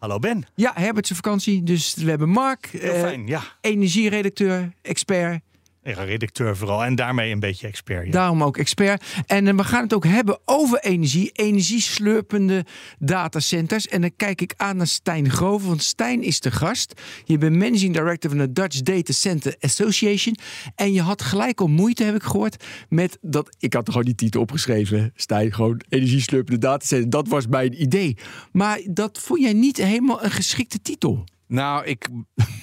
Hallo Ben. Ja, Herbertse vakantie. Dus we hebben Mark, Heel eh, fijn, ja. energieredacteur, expert. Ja, redacteur vooral en daarmee een beetje expert. Daarom ook expert. En eh, we gaan het ook hebben over energie. Energieslurpende datacenters. En dan kijk ik aan naar Stijn Grove. Want Stijn is de gast. Je bent managing director van de Dutch Data Center Association. En je had gelijk al moeite, heb ik gehoord, met dat... Ik had gewoon die titel opgeschreven. Stijn, gewoon energieslurpende datacenter. Dat was mijn idee. Maar dat vond jij niet helemaal een geschikte titel. Nou, ik,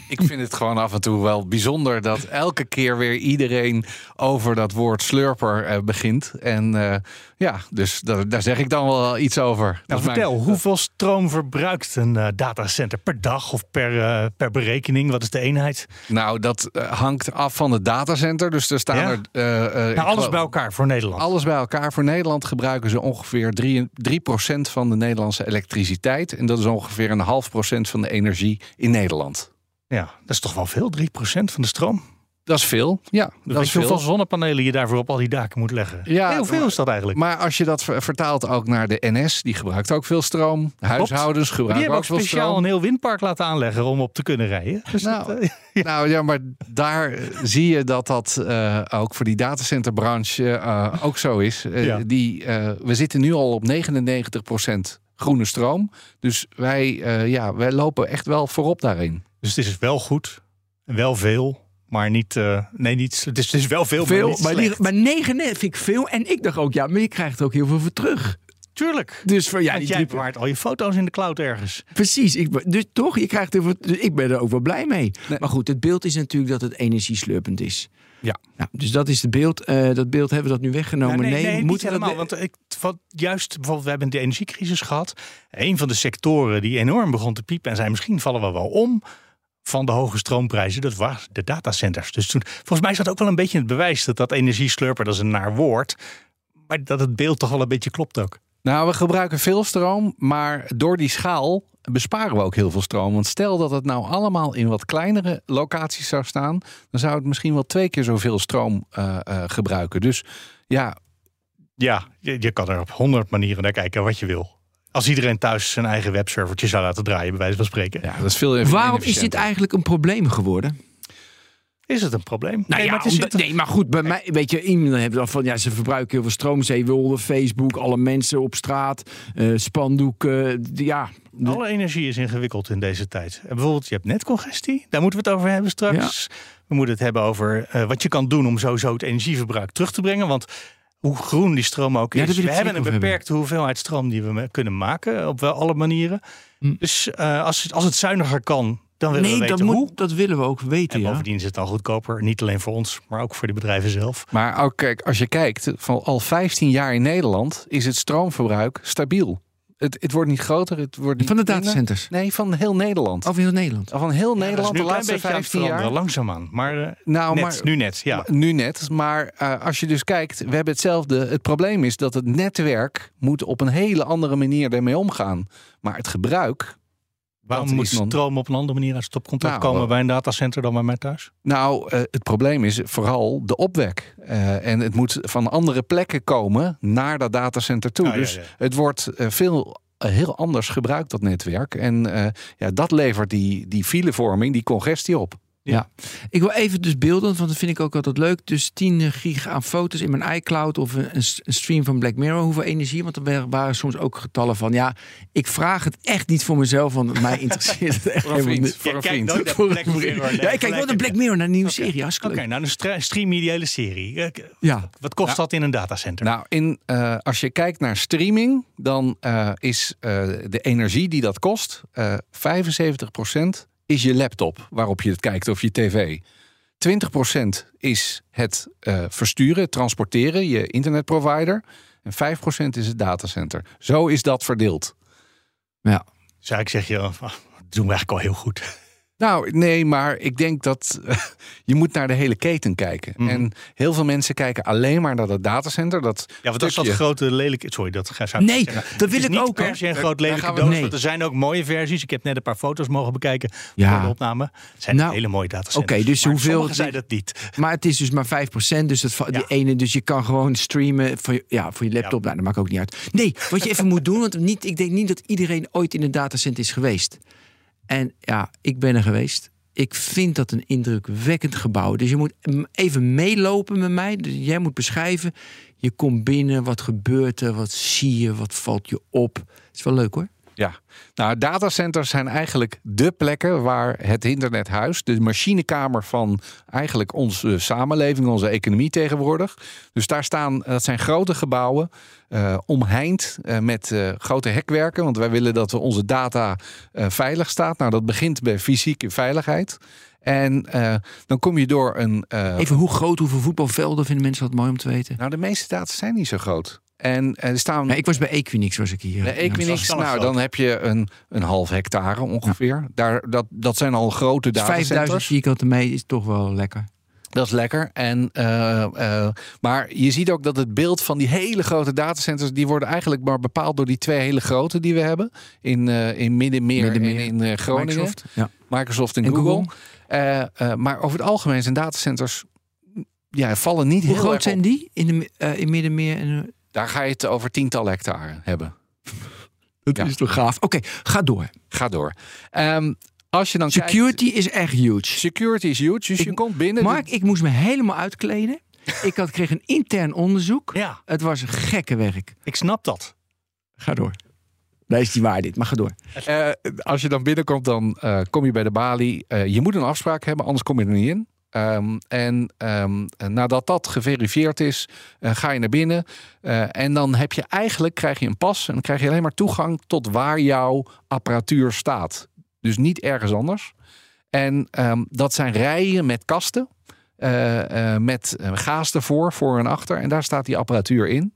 ik vind het gewoon af en toe wel bijzonder dat elke keer weer iedereen over dat woord slurper eh, begint. En eh, ja, dus daar, daar zeg ik dan wel iets over. Nou, mijn- vertel, hoeveel stroom verbruikt een eh, datacenter per dag of per, eh, per berekening? Wat is de eenheid? Nou, dat eh, hangt af van het datacenter. Dus er staan Ja? er. Nou, alles bij elkaar voor Nederland. Alles bij elkaar. Voor Nederland gebruiken ze ongeveer 3, 3% van de Nederlandse elektriciteit. En dat is ongeveer een half procent van de energie in Nederland. Ja, dat is toch wel veel, 3% van de stroom. Dat is veel. Ja, Dat dat is veel. hoeveel zonnepanelen je daarvoor op al die daken moet leggen. Ja, Heel veel is dat eigenlijk. Maar als je dat ver- vertaalt ook naar de NS, die gebruikt ook veel stroom. Huishoudens Maar die gebruiken hebben ook ook veel speciaal stroom. een heel windpark laten aanleggen om op te kunnen rijden. Dus Nou, dat, eh, ja. Nou ja, maar daar eh, zie je dat dat eh, ook voor die datacenterbranche ook zo is. Ja. die, we zitten nu al op 99% groene stroom. Dus wij, ja, wij lopen echt wel voorop daarin. Dus het is wel goed, en wel veel, maar niet... eh, nee, niet, het, is, het is wel veel, maar Veel, niet maar, maar 9 net vind ik veel. En ik dacht ook, ja, maar je krijgt er ook heel veel voor terug. Tuurlijk. Dus voor ja, Want die jij bewaart al je foto's in de cloud ergens. Precies, ik, dus toch, je krijgt er voor, dus ik ben er ook wel blij mee. Nee. Maar goed, het beeld is natuurlijk dat het energieslurpend is. Ja. Nou, dus dat is het beeld. Eh, dat beeld hebben we dat nu weggenomen. Nou, nee, nee, dat helemaal. Want ik, wat, juist bijvoorbeeld, we hebben de energiecrisis gehad. Een van de sectoren die enorm begon te piepen en zei misschien vallen we wel om van de hoge stroomprijzen, dat was de datacenters. Dus toen, volgens mij is dat ook wel een beetje het bewijs dat dat energieslurper, dat is een naar woord, maar dat het beeld toch wel een beetje klopt ook. Nou, we gebruiken veel stroom, maar door die schaal besparen we ook heel veel stroom. Want stel dat het nou allemaal in wat kleinere locaties zou staan, dan zou het misschien wel twee keer zoveel stroom eh, eh, gebruiken. Dus ja, Ja, je, je kan er op honderd manieren naar kijken wat je wil. Als iedereen thuis zijn eigen webservertje zou laten draaien, bij wijze van spreken. ja dat is veel Waarom is dit eigenlijk een probleem geworden? Is het een probleem? Nou ja, maar het is omdat- nee, maar goed, bij mij, weet je, iemand heeft dan van, ja, ze verbruiken heel veel stroom. Ze wilden Facebook, alle mensen op straat, eh, spandoeken, d- ja. Alle energie is ingewikkeld in deze tijd. En bijvoorbeeld, je hebt netcongestie. Daar moeten we het over hebben straks. We moeten het hebben over eh, wat je kan doen om sowieso het energieverbruik terug te brengen. Want hoe groen die stroom ook is, we hebben een beperkte hoeveelheid stroom die we kunnen maken op wel alle manieren. Hm. Dus eh, als, het, als het zuiniger kan, dan willen we weten dat, hoe. moet, dat willen we ook weten, En ja. bovendien is het dan goedkoper. Niet alleen voor ons, maar ook voor de bedrijven zelf. Maar ook kijk, als je kijkt, van al 15 jaar in Nederland is het stroomverbruik stabiel. Het, het wordt niet groter, het wordt niet Van de minder. datacenters. Nee, van heel Nederland. Over heel Nederland. Van heel Ja, dat is Nederland nu de laatste beetje aan het 15 jaar. langzaamaan. Maar, eh, Nou, net, maar nu net, ja. nu net. Maar eh, als je dus kijkt, we hebben hetzelfde. Het probleem is dat het netwerk moet op een hele andere manier ermee omgaan. Maar het gebruik. Waarom moet stroom op een andere manier uit stopcontact Nou, komen bij een datacenter dan bij mij thuis? Nou, eh, het probleem is vooral de opwek. Eh, en het moet van andere plekken komen naar dat datacenter toe. Ah, dus ja. het wordt eh, veel eh, heel anders gebruikt, dat netwerk. En eh, ja, dat levert die, die filevorming, die congestie op. Ja. Ik wil even dus beelden, want dat vind ik ook altijd leuk. Dus 10 gig aan foto's in mijn iCloud of een, een stream van Black Mirror. Hoeveel energie? Want er waren soms ook getallen van... ja, ik vraag het echt niet voor mezelf, want mij interesseert het echt Voor een vriend. niet. Voor een vriend. nooit naar Voor een Black. Mirror. Ja, ik kijk nooit naar Black Mirror, naar een nieuwe serie. Oké, nou een stra- streamideale serie. Eh, Ja. Wat kost Ja. dat in een datacenter? Nou, in, eh, als je kijkt naar streaming, dan eh, is eh, de energie die dat kost, eh 75% is je laptop waarop je het kijkt of je tv. 20% is het eh, versturen, het transporteren, je internetprovider. En 5% is het datacenter. Zo is dat verdeeld. ja. Dus eigenlijk zeg je, dat doen we eigenlijk al heel goed. Nou, nee, maar ik denk dat je moet naar de hele keten kijken. Mhm. En heel veel mensen kijken alleen maar naar dat datacenter. Dat Ja, want dat is dat grote lelijke... Sorry, dat ga ik Nee, zeggen. dat wil ik niet ook, per se een Daar- groot lelijke doos. Nee. Er zijn ook mooie versies. Ik heb net een paar foto's mogen bekijken Ja. voor de opname. Het zijn Nou, hele mooie datacenters. oké, dus Maar hoeveel- sommigen zijn dat niet. Maar het is dus maar 5%. Dus, dat, die Ja. ene, dus je kan gewoon streamen voor je, ja, voor je laptop. Nou, dat maakt ook niet uit. Nee, wat je even moet doen. Want niet, ik denk niet dat iedereen ooit in een datacenter is geweest. En ja, ik ben er geweest. Ik vind dat een indrukwekkend gebouw. Dus je moet even meelopen met mij. Dus jij moet beschrijven. Je komt binnen, wat gebeurt er, wat zie je, wat valt je op. is wel leuk hoor. Ja, nou, datacenters zijn eigenlijk de plekken waar het internet huist. De machinekamer van eigenlijk onze samenleving, onze economie tegenwoordig. Dus daar staan, dat zijn grote gebouwen, eh, omheind eh, met eh, grote hekwerken. Want wij willen dat onze data veilig staat. Nou, dat begint bij fysieke veiligheid. En dan kom je door een. Even hoe groot, hoeveel voetbalvelden vinden mensen dat mooi om te weten? nou, de meeste data zijn niet zo groot. En eh, er staan. Ik was bij Equinix, was ik hier. De Equinix, nou, dan heb je een, een half hectare ongeveer. Daar, dat, dat zijn al grote dus 5000 datacenters. vierkante meter is toch wel lekker. Dat is lekker. En, eh, eh, maar je ziet ook dat het beeld van die hele grote datacenters... die worden eigenlijk maar bepaald door die twee hele grote die we hebben. In, eh, in Middenmeer, Middenmeer, en in Groningen. Microsoft. Ja. Microsoft en, En Google. Google. Eh, eh, maar over het algemeen zijn datacenters... Ja, vallen niet Hoe heel groot erg zijn op. die in, de, eh, in Middenmeer? En, Daar ga je het over tientallen hectare hebben. dat Ja. is toch gaaf. Oké, ga door. Ga door. Ehm, als je dan kijkt- Security is echt huge. Security is huge, dus Ik- je komt binnen. Mark, ik moest me helemaal uitkleden. Ik had, kreeg een intern onderzoek. Ja, Het was een gekke werk. ik snap dat. Ga door. Daar is die waar dit, maar ga door. Eh, als je dan binnenkomt, dan eh, kom je bij de balie. Eh, je moet een afspraak hebben, anders kom je er niet in. Ehm, en ehm, nadat dat geverifieerd is, eh, ga je naar binnen. Eh, en dan heb je eigenlijk krijg je een pas en dan krijg je alleen maar toegang tot waar jouw apparatuur staat. Dus niet ergens anders. En ehm, dat zijn rijen met kasten. eh, eh, met eh, gaas ervoor, voor en achter. En daar staat die apparatuur in.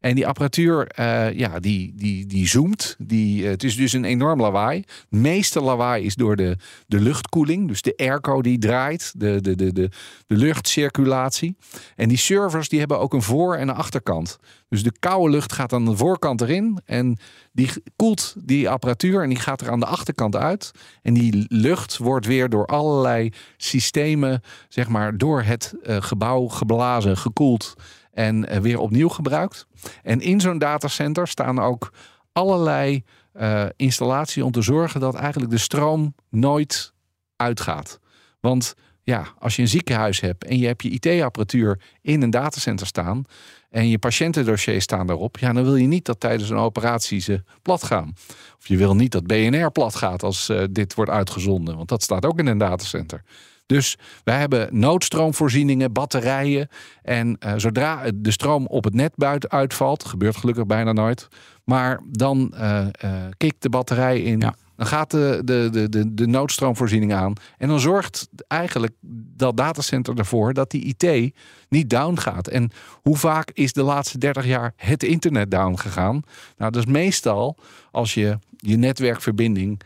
En die apparatuur, eh, ja, die, die, die zoomt. Die, eh, het is dus een enorm lawaai. Het meeste lawaai is door de, de luchtkoeling. Dus de airco die draait. De, de, de, de, de luchtcirculatie. En die servers die hebben ook een voor- en een achterkant. Dus de koude lucht gaat aan de voorkant erin. En die koelt die apparatuur en die gaat er aan de achterkant uit. En die lucht wordt weer door allerlei systemen, zeg maar, door het eh, gebouw geblazen, gekoeld en eh, weer opnieuw gebruikt. En in zo'n datacenter staan ook allerlei eh, installaties om te zorgen dat eigenlijk de stroom nooit uitgaat. Want ja, als je een ziekenhuis hebt en je hebt je IT-apparatuur in een datacenter staan en je patiëntendossiers staan daarop, ja, dan wil je niet dat tijdens een operatie ze plat gaan. Of je wil niet dat BNR plat gaat als eh, dit wordt uitgezonden, want dat staat ook in een datacenter. Dus wij hebben noodstroomvoorzieningen, batterijen. En eh, zodra de stroom op het net buiten uitvalt, gebeurt gelukkig bijna nooit. Maar dan eh eh, kikt de batterij in. Ja. Dan gaat de, de, de, de, de noodstroomvoorziening aan. En dan zorgt eigenlijk dat datacenter ervoor dat die IT niet down gaat. En hoe vaak is de laatste 30 jaar het internet down gegaan? Nou, dat is meestal als je je netwerkverbinding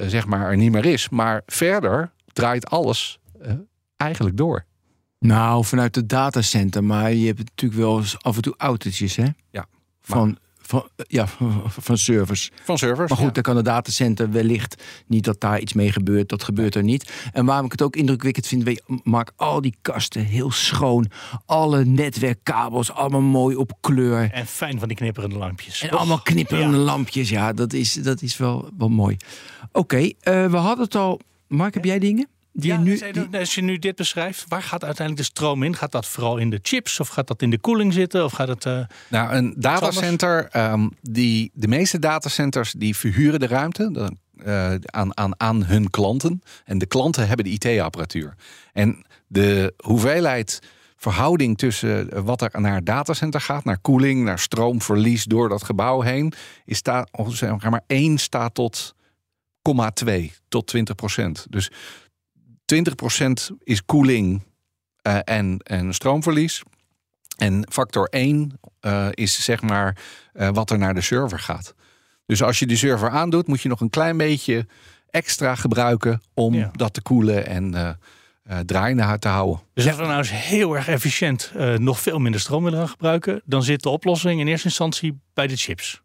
zeg maar er niet meer is. Maar verder draait alles eh, eigenlijk door. Nou, vanuit het datacenter. Maar je hebt natuurlijk wel eens af en toe autootjes, hè? Ja, Van, van, ja, van servers. Van servers. Maar goed, ja. dan kan het datacenter wellicht niet dat daar iets mee gebeurt. Dat gebeurt er niet. En waarom ik het ook indrukwekkend vind, weet je, Mark, al die kasten heel schoon. Alle netwerkkabels, allemaal mooi op kleur. En fijn van die knipperende lampjes. En Och, allemaal knipperende ja. lampjes. Ja, dat is, dat is wel, wel mooi. Oké, eh, we hadden het al. Mark, heb jij dingen? Die Ja, je nu, die- als je nu dit beschrijft, waar gaat uiteindelijk de stroom in? Gaat dat vooral in de chips of gaat dat in de koeling zitten? Of gaat het. eh, Nou, een datacenter, ehm, die, de meeste datacenters die verhuren de ruimte dan, eh, aan, aan, aan hun klanten. En de klanten hebben de IT-apparatuur. En de hoeveelheid verhouding tussen wat er naar het datacenter gaat, naar koeling, naar stroomverlies door dat gebouw heen, is staat, of zeg maar 1 staat tot 0,2 tot 20 procent. Dus 20 procent is koeling eh, en, en stroomverlies. En factor 1 eh, is zeg maar eh, wat er naar de server gaat. Dus als je de server aandoet, moet je nog een klein beetje extra gebruiken om Ja. dat te koelen en draaiende te houden. Dus als we nou eens heel erg efficiënt nog veel minder stroom willen gaan gebruiken, dan zit de oplossing in eerste instantie bij de chips.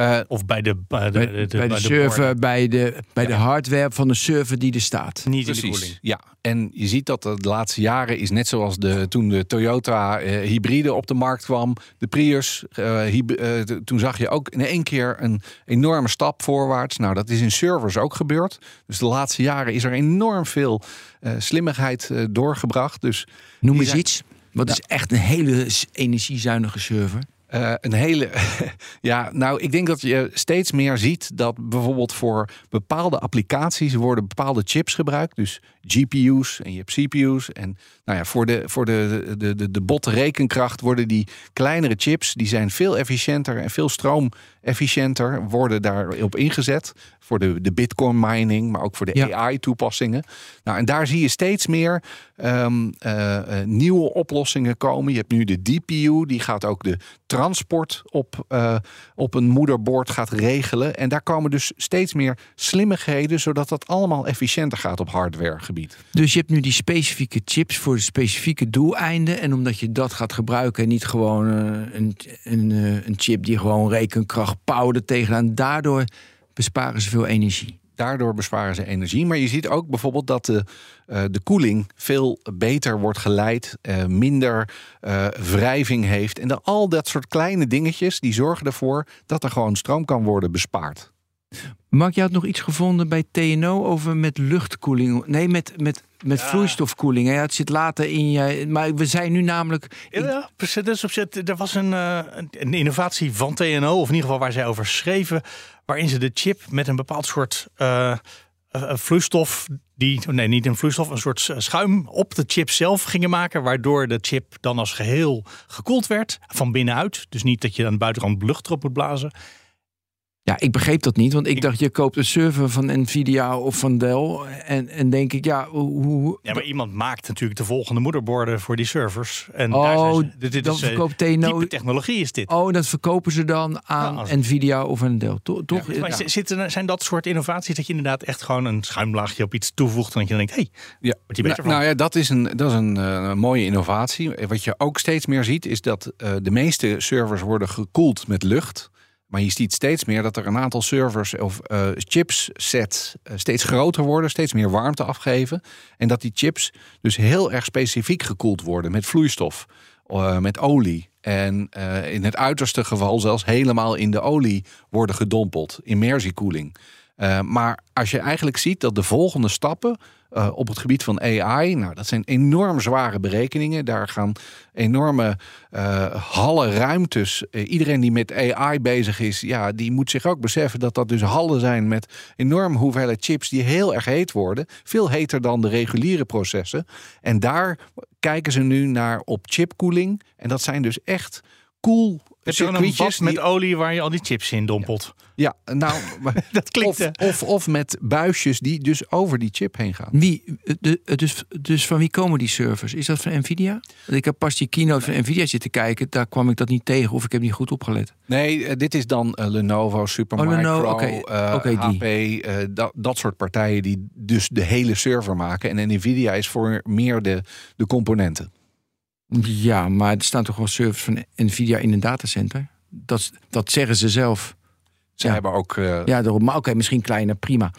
Eh, Of bij de, bij de, Bij, de- bij de server, bij de, bij de hardware van de server die er staat. Niet in de koeling. ja. En je ziet dat de laatste jaren is net zoals de, toen de Toyota eh, hybride op de markt kwam, de Prius, eh, eh, toen zag je ook in één keer een enorme stap voorwaarts. Nou, dat is in servers ook gebeurd. Dus de laatste jaren is er enorm veel eh, slimmigheid eh, doorgebracht. Dus Noem eens zijn- iets. Wat is echt een hele energiezuinige server? Eh, een hele. ja, nou, ik denk dat je steeds meer ziet dat bijvoorbeeld voor bepaalde applicaties worden bepaalde chips gebruikt. Dus GPU's en je hebt CPU's. En nou ja, voor de, voor de, de, de, de botte rekenkracht worden die kleinere chips, die zijn veel efficiënter en veel stroomefficiënter, worden daarop ingezet. Voor de, de bitcoin mining, maar ook voor de Ja. AI-toepassingen. Nou, en daar zie je steeds meer ehm, eh, eh, nieuwe oplossingen komen. Je hebt nu de DPU, die gaat ook de transport op, eh, op een moederbord gaat regelen. En daar komen dus steeds meer slimmigheden, zodat dat allemaal efficiënter gaat op hardwaregebied. Dus je hebt nu die specifieke chips voor de specifieke doeleinden. En omdat je dat gaat gebruiken en niet gewoon eh, een, een, eh, een chip die gewoon rekenkracht power er tegenaan. Daardoor besparen ze veel energie. Daardoor besparen ze energie. Maar je ziet ook bijvoorbeeld dat de, eh, de koeling veel beter wordt geleid, minder wrijving heeft. En dan al dat soort kleine dingetjes die zorgen ervoor dat er gewoon stroom kan worden bespaard. Mark, je had nog iets gevonden bij TNO over met luchtkoeling. Nee, met, met, met Ja. vloeistofkoeling. hè? Het zit later in je. Maar we zijn nu namelijk. Ja, precies. Op er was een, eh, een, een innovatie van TNO, of in ieder geval waar zij over schreven, waarin ze de chip met een bepaald soort eh, eh, vloeistof, die, nee, niet een vloeistof, een soort schuim op de chip zelf gingen maken, waardoor de chip dan als geheel gekoeld werd van binnenuit. Dus niet dat je aan de buitenkant lucht erop moet blazen. Ja, ik begreep dat niet. Want ik Ik- dacht, je koopt een server van Nvidia of van Dell. En, en denk ik, ja, hoe. hoe- Ja, maar iemand maakt natuurlijk de volgende moederborden voor die servers. En Oh, daar zijn ze, dit, dan is, eh, verkoopt TNO. type technologie is dit. Oh, dat verkopen ze dan aan als- Nvidia of aan Dell. To- toch? Maar Ja. zitten, zijn dat soort innovaties dat je inderdaad echt gewoon een schuimlaagje op iets toevoegt en dat je dan denkt, hé, hey, Ja, wordt die beter nou, van? nou ja, dat is een, dat is een eh, mooie innovatie. Wat je ook steeds meer ziet, is dat eh, de meeste servers worden gekoeld met lucht. Maar je ziet steeds meer dat er een aantal servers of eh, chipsets eh, steeds groter worden, steeds meer warmte afgeven. En dat die chips dus heel erg specifiek gekoeld worden met vloeistof, eh, met olie. En in het uiterste geval zelfs helemaal in de olie worden gedompeld, immersiekoeling. Eh, maar als je eigenlijk ziet dat de volgende stappen eh, op het gebied van AI, nou, dat zijn enorm zware berekeningen. Daar gaan enorme eh hallen ruimtes. Iedereen die met AI bezig is, ja, die moet zich ook beseffen dat dat dus hallen zijn met enorme hoeveelheid chips die heel erg heet worden. Veel heter dan de reguliere processen. En daar kijken ze nu naar op chipkoeling. En dat zijn dus echt cool Heb je dan een circuitjes. bad met die- olie waar je al die chips in dompelt? ja, nou, Dat klinkt... of, eh, of, of met buisjes die dus over die chip heen gaan. Wie, de, dus, dus van wie komen die servers? Is dat van Nvidia? Want Ik heb pas die keynote van Nvidia zitten kijken. Daar kwam ik dat niet tegen of ik heb niet goed opgelet. Nee, eh, dit is dan eh, Lenovo, Supermicro, Oh, Lenovo, eh. HP, eh, dat, dat soort partijen die dus de hele server maken. En Nvidia is voor meer de, de componenten. Ja, maar er staan toch wel servers van Nvidia in een datacenter? Dat, dat zeggen ze zelf. Ze Ja. hebben ook... eh, Ja, daarom. Maar oké, misschien kleiner, prima.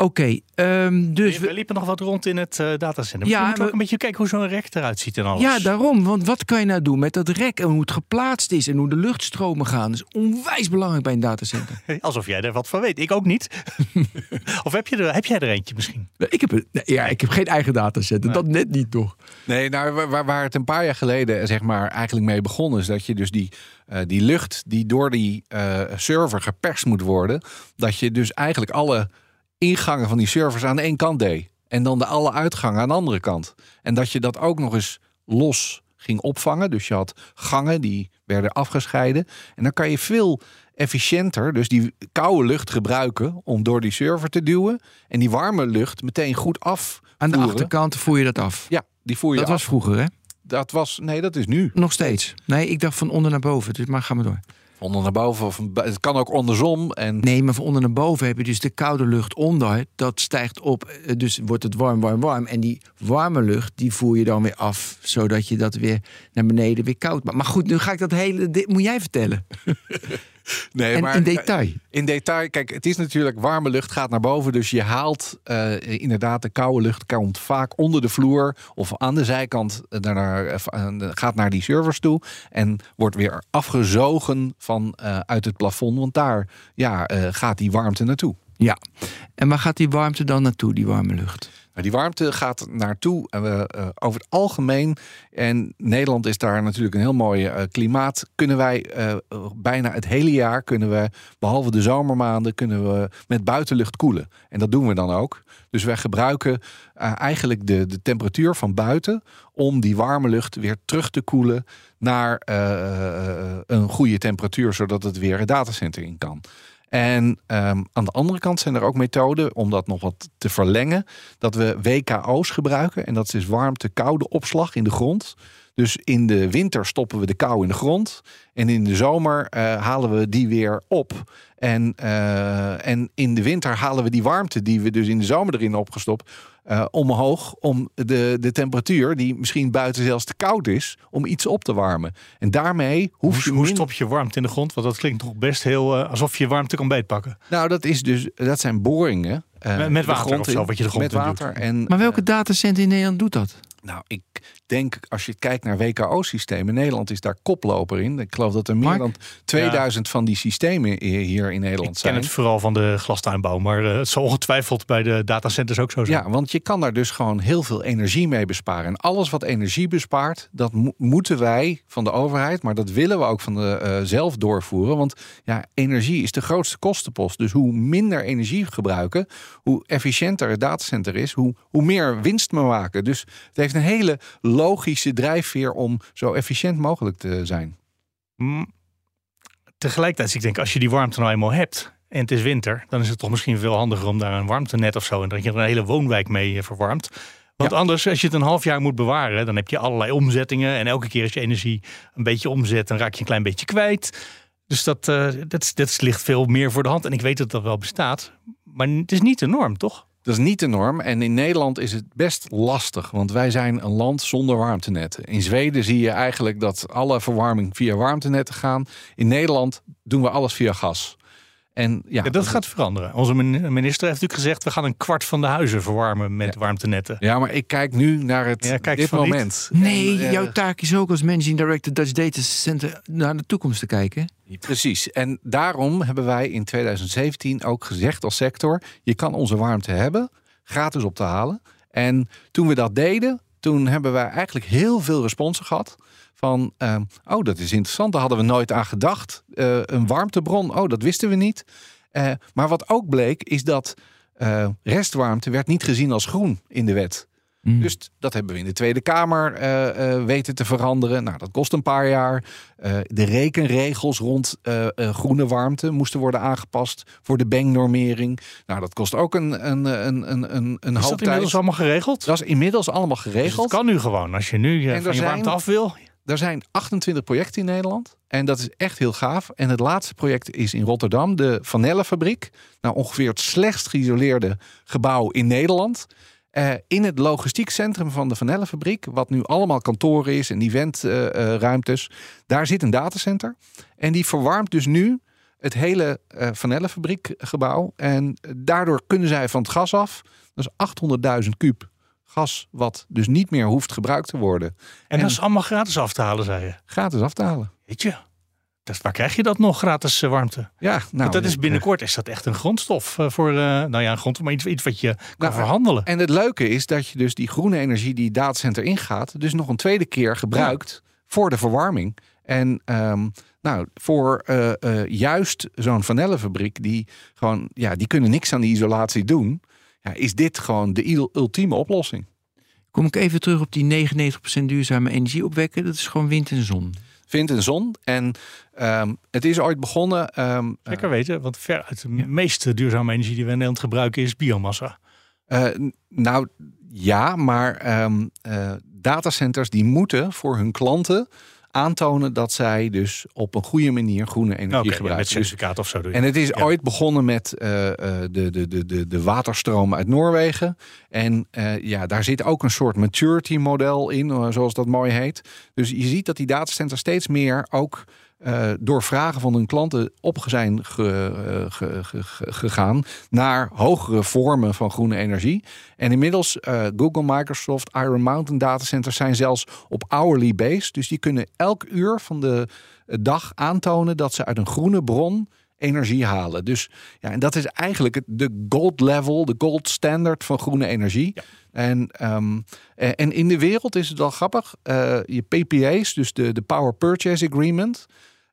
Oké, ehm, dus... we we- liepen nog wat rond in het eh, datacenter. Ja, Ja, moet we- ook een beetje kijken hoe zo'n rek eruit ziet en alles. Ja, daarom. Want wat kan je nou doen met dat rek en hoe het geplaatst is en hoe de luchtstromen gaan? Dat is onwijs belangrijk bij een datacenter. Alsof jij er wat van weet. Ik ook niet. of heb, je er, heb jij er eentje misschien? ik, heb, ja, ik heb geen eigen datacenter. Dat net niet, toch? Nee, nou, waar- waar, waar het een paar jaar geleden zeg maar, eigenlijk mee begonnen is dat je dus die, eh, die lucht die door die eh, server geperst moet worden, dat je dus eigenlijk alle ingangen van die servers aan ene kant deed. En dan de alle uitgangen aan de andere kant. En dat je dat ook nog eens los ging opvangen. Dus je had gangen die werden afgescheiden. En dan kan je veel efficiënter dus die koude lucht gebruiken om door die server te duwen. En die warme lucht meteen goed af. Aan de achterkant voer je dat af. Ja, die voer je Dat af. was vroeger, hè? Dat was, nee, dat is nu. Nog steeds. Nee, ik dacht van onder naar boven. Dus maar ga maar door. Onder naar boven. Of, het kan ook andersom. En Nee, maar van onder naar boven heb je dus de koude lucht onder. Dat stijgt op, eh, dus wordt het warm, warm, warm. En die warme lucht, die voer je dan weer af. Zodat je dat weer naar beneden weer koud maakt. Maar goed, nu ga ik dat hele... Dit moet jij vertellen. nee, en maar in detail. In detail, kijk, het is natuurlijk warme lucht gaat naar boven. Dus je haalt eh, inderdaad de koude lucht komt vaak onder de vloer of aan de zijkant eh, daarnaar, eh, gaat naar die servers toe en wordt weer afgezogen van uit het plafond. Want daar ja, gaat die warmte naartoe. Ja. En waar gaat die warmte dan naartoe, die warme lucht? Maar die warmte gaat naartoe we, eh, over het algemeen. En Nederland is daar natuurlijk een heel mooi eh, klimaat. Kunnen wij eh, bijna het hele jaar, kunnen we, behalve de zomermaanden, kunnen we met buitenlucht koelen. En dat doen we dan ook. Dus wij gebruiken eh, eigenlijk de, de temperatuur van buiten om die warme lucht weer terug te koelen naar eh, een goede temperatuur, zodat het weer het datacenter in kan. En ehm, aan de andere kant zijn er ook methoden om dat nog wat te verlengen. Dat we WKO's gebruiken. En dat is warmte-koude opslag in de grond. Dus in de winter stoppen we de kou in de grond. En in de zomer eh, halen we die weer op. En, eh, en in de winter halen we die warmte die we dus in de zomer erin opgestopt. eh, omhoog om de, de temperatuur, die misschien buiten zelfs te koud is, om iets op te warmen. En daarmee hoef je Hoe, stop je warmte in de grond? Want dat klinkt toch best heel alsof je warmte kan beetpakken. Nou, dat, is dus, dat zijn boringen. eh, Met- water grond of zo, wat je de grond Met water. doet. En, Maar welke datacenter in Nederland doet dat? nou, ik denk, als je kijkt naar WKO-systemen, Nederland is daar koploper in. Ik geloof dat er meer Mark? dan 2000 van die systemen hier in Nederland Ik ken zijn. het vooral van de glastuinbouw, maar eh, het zal ongetwijfeld bij de datacenters ook zo zijn. Ja, want je kan daar dus gewoon heel veel energie mee besparen. En alles wat energie bespaart, dat mo- moeten wij van de overheid, maar dat willen we ook van de eh, zelf doorvoeren. Want ja, energie is de grootste kostenpost. Dus hoe minder energie gebruiken, hoe efficiënter het datacenter is, hoe, hoe meer winst we maken. Dus het heeft een hele logische drijfveer om zo efficiënt mogelijk te zijn. Mm, Tegelijkertijd, ik denk, als je die warmte nou eenmaal hebt en het is winter, dan is het toch misschien veel handiger om daar een warmtenet of zo en dat je er een hele woonwijk mee eh, verwarmt. Want anders, als je het een half jaar moet bewaren, dan heb je allerlei omzettingen. En elke keer als je energie een beetje omzet, dan raak je een klein beetje kwijt. Dus dat, eh, dat, dat ligt veel meer voor de hand. En ik weet dat dat wel bestaat. Maar het is niet de norm, toch? Dat is niet de norm. En in Nederland is het best lastig, want wij zijn een land zonder warmtenetten. In Zweden zie je eigenlijk dat alle verwarming via warmtenetten gaan. In Nederland doen we alles via gas. En ja, Ja, dat gaat veranderen. Onze min- minister heeft natuurlijk gezegd, we gaan een kwart van de huizen verwarmen met warmtenetten. Ja, maar ik kijk nu naar het Ja, kijk dit niet. moment. Nee, En, eh, jouw taak is ook als managing director Dutch Data Center naar de toekomst te kijken. Precies. En daarom hebben wij in 2017 ook gezegd als sector: je kan onze warmte hebben, gratis op te halen. En toen we dat deden, toen hebben wij eigenlijk heel veel responsen gehad. Van, ehm, oh, dat is interessant, daar hadden we nooit aan gedacht. Eh, een warmtebron, oh, dat wisten we niet. Eh, maar wat ook bleek, is dat eh, restwarmte werd niet gezien als groen in de wet. Dus t- dat hebben we in de Tweede Kamer weten te veranderen. Nou, dat kost een paar jaar. De rekenregels rond groene warmte moesten worden aangepast voor de Beng-normering. Nou, dat kost ook een, een, een, een, een, een Is hoop dat inmiddels tijd. allemaal geregeld? Dat is inmiddels allemaal Dus het geregeld. kan nu gewoon. Als je nu van je warmte af wil. Er zijn 28 projecten in Nederland. En dat is echt heel gaaf. En het laatste project is in Rotterdam, de Vanellenfabriek. Nou, ongeveer het slechtst geïsoleerde gebouw in Nederland. Eh, in het logistiek centrum van de Vanellenfabriek, wat nu allemaal kantoren is en eventruimtes, daar zit een datacenter. En die verwarmt dus nu het hele eh Vanellenfabriekgebouw. En daardoor kunnen zij van het gas af. Dat is 800.000 kuub gas, wat dus niet meer hoeft gebruikt te worden En, En- dat is allemaal gratis af te halen, zei je. gratis af te halen. Weet je? Dat, waar krijg je dat nog, gratis eh, warmte? Ja, nou, Want dat is binnenkort is dat echt een grondstof eh, voor, eh, nou ja, een grondstof, maar iets, iets wat je kan Nou, verhandelen. En het leuke is dat je dus die groene energie die datacenter ingaat, dus nog een tweede keer gebruikt voor de verwarming. En ehm, nou, voor eh, eh, juist zo'n vanellenfabriek, die gewoon, ja, die kunnen niks aan die isolatie doen. Ja, is dit gewoon de ultieme oplossing? Kom ik even terug op die 99% duurzame energie opwekken. Dat is gewoon wind en zon. Vind en zon. En ehm, het is ooit begonnen. ehm, Zeker weten, want veruit de meeste duurzame energie die we in Nederland gebruiken is biomassa. Eh, nou ja, maar ehm, eh, datacenters die moeten voor hun klanten aantonen dat zij dus op een goede manier groene energie ja, gebruiken. met Dus- certificaat of zo doe je. en het is Ja. ooit begonnen met eh, de, de, de, de, de waterstroom uit Noorwegen. En eh, ja, daar zit ook een soort maturity model in, zoals dat mooi heet. Dus je ziet dat die datacenters steeds meer ook eh, door vragen van hun klanten op zijn ge- eh, ge- ge- ge- gegaan naar hogere vormen van groene energie. En inmiddels eh, Google, Microsoft, Iron Mountain datacenters zijn zelfs op hourly base. Dus die kunnen elk uur van de dag aantonen dat ze uit een groene bron energie halen. Dus ja, en dat is eigenlijk het, de gold level, de gold standard van groene energie. En, ehm, eh, en in de wereld is het wel grappig. je PPA's, dus de, de Power Purchase Agreement.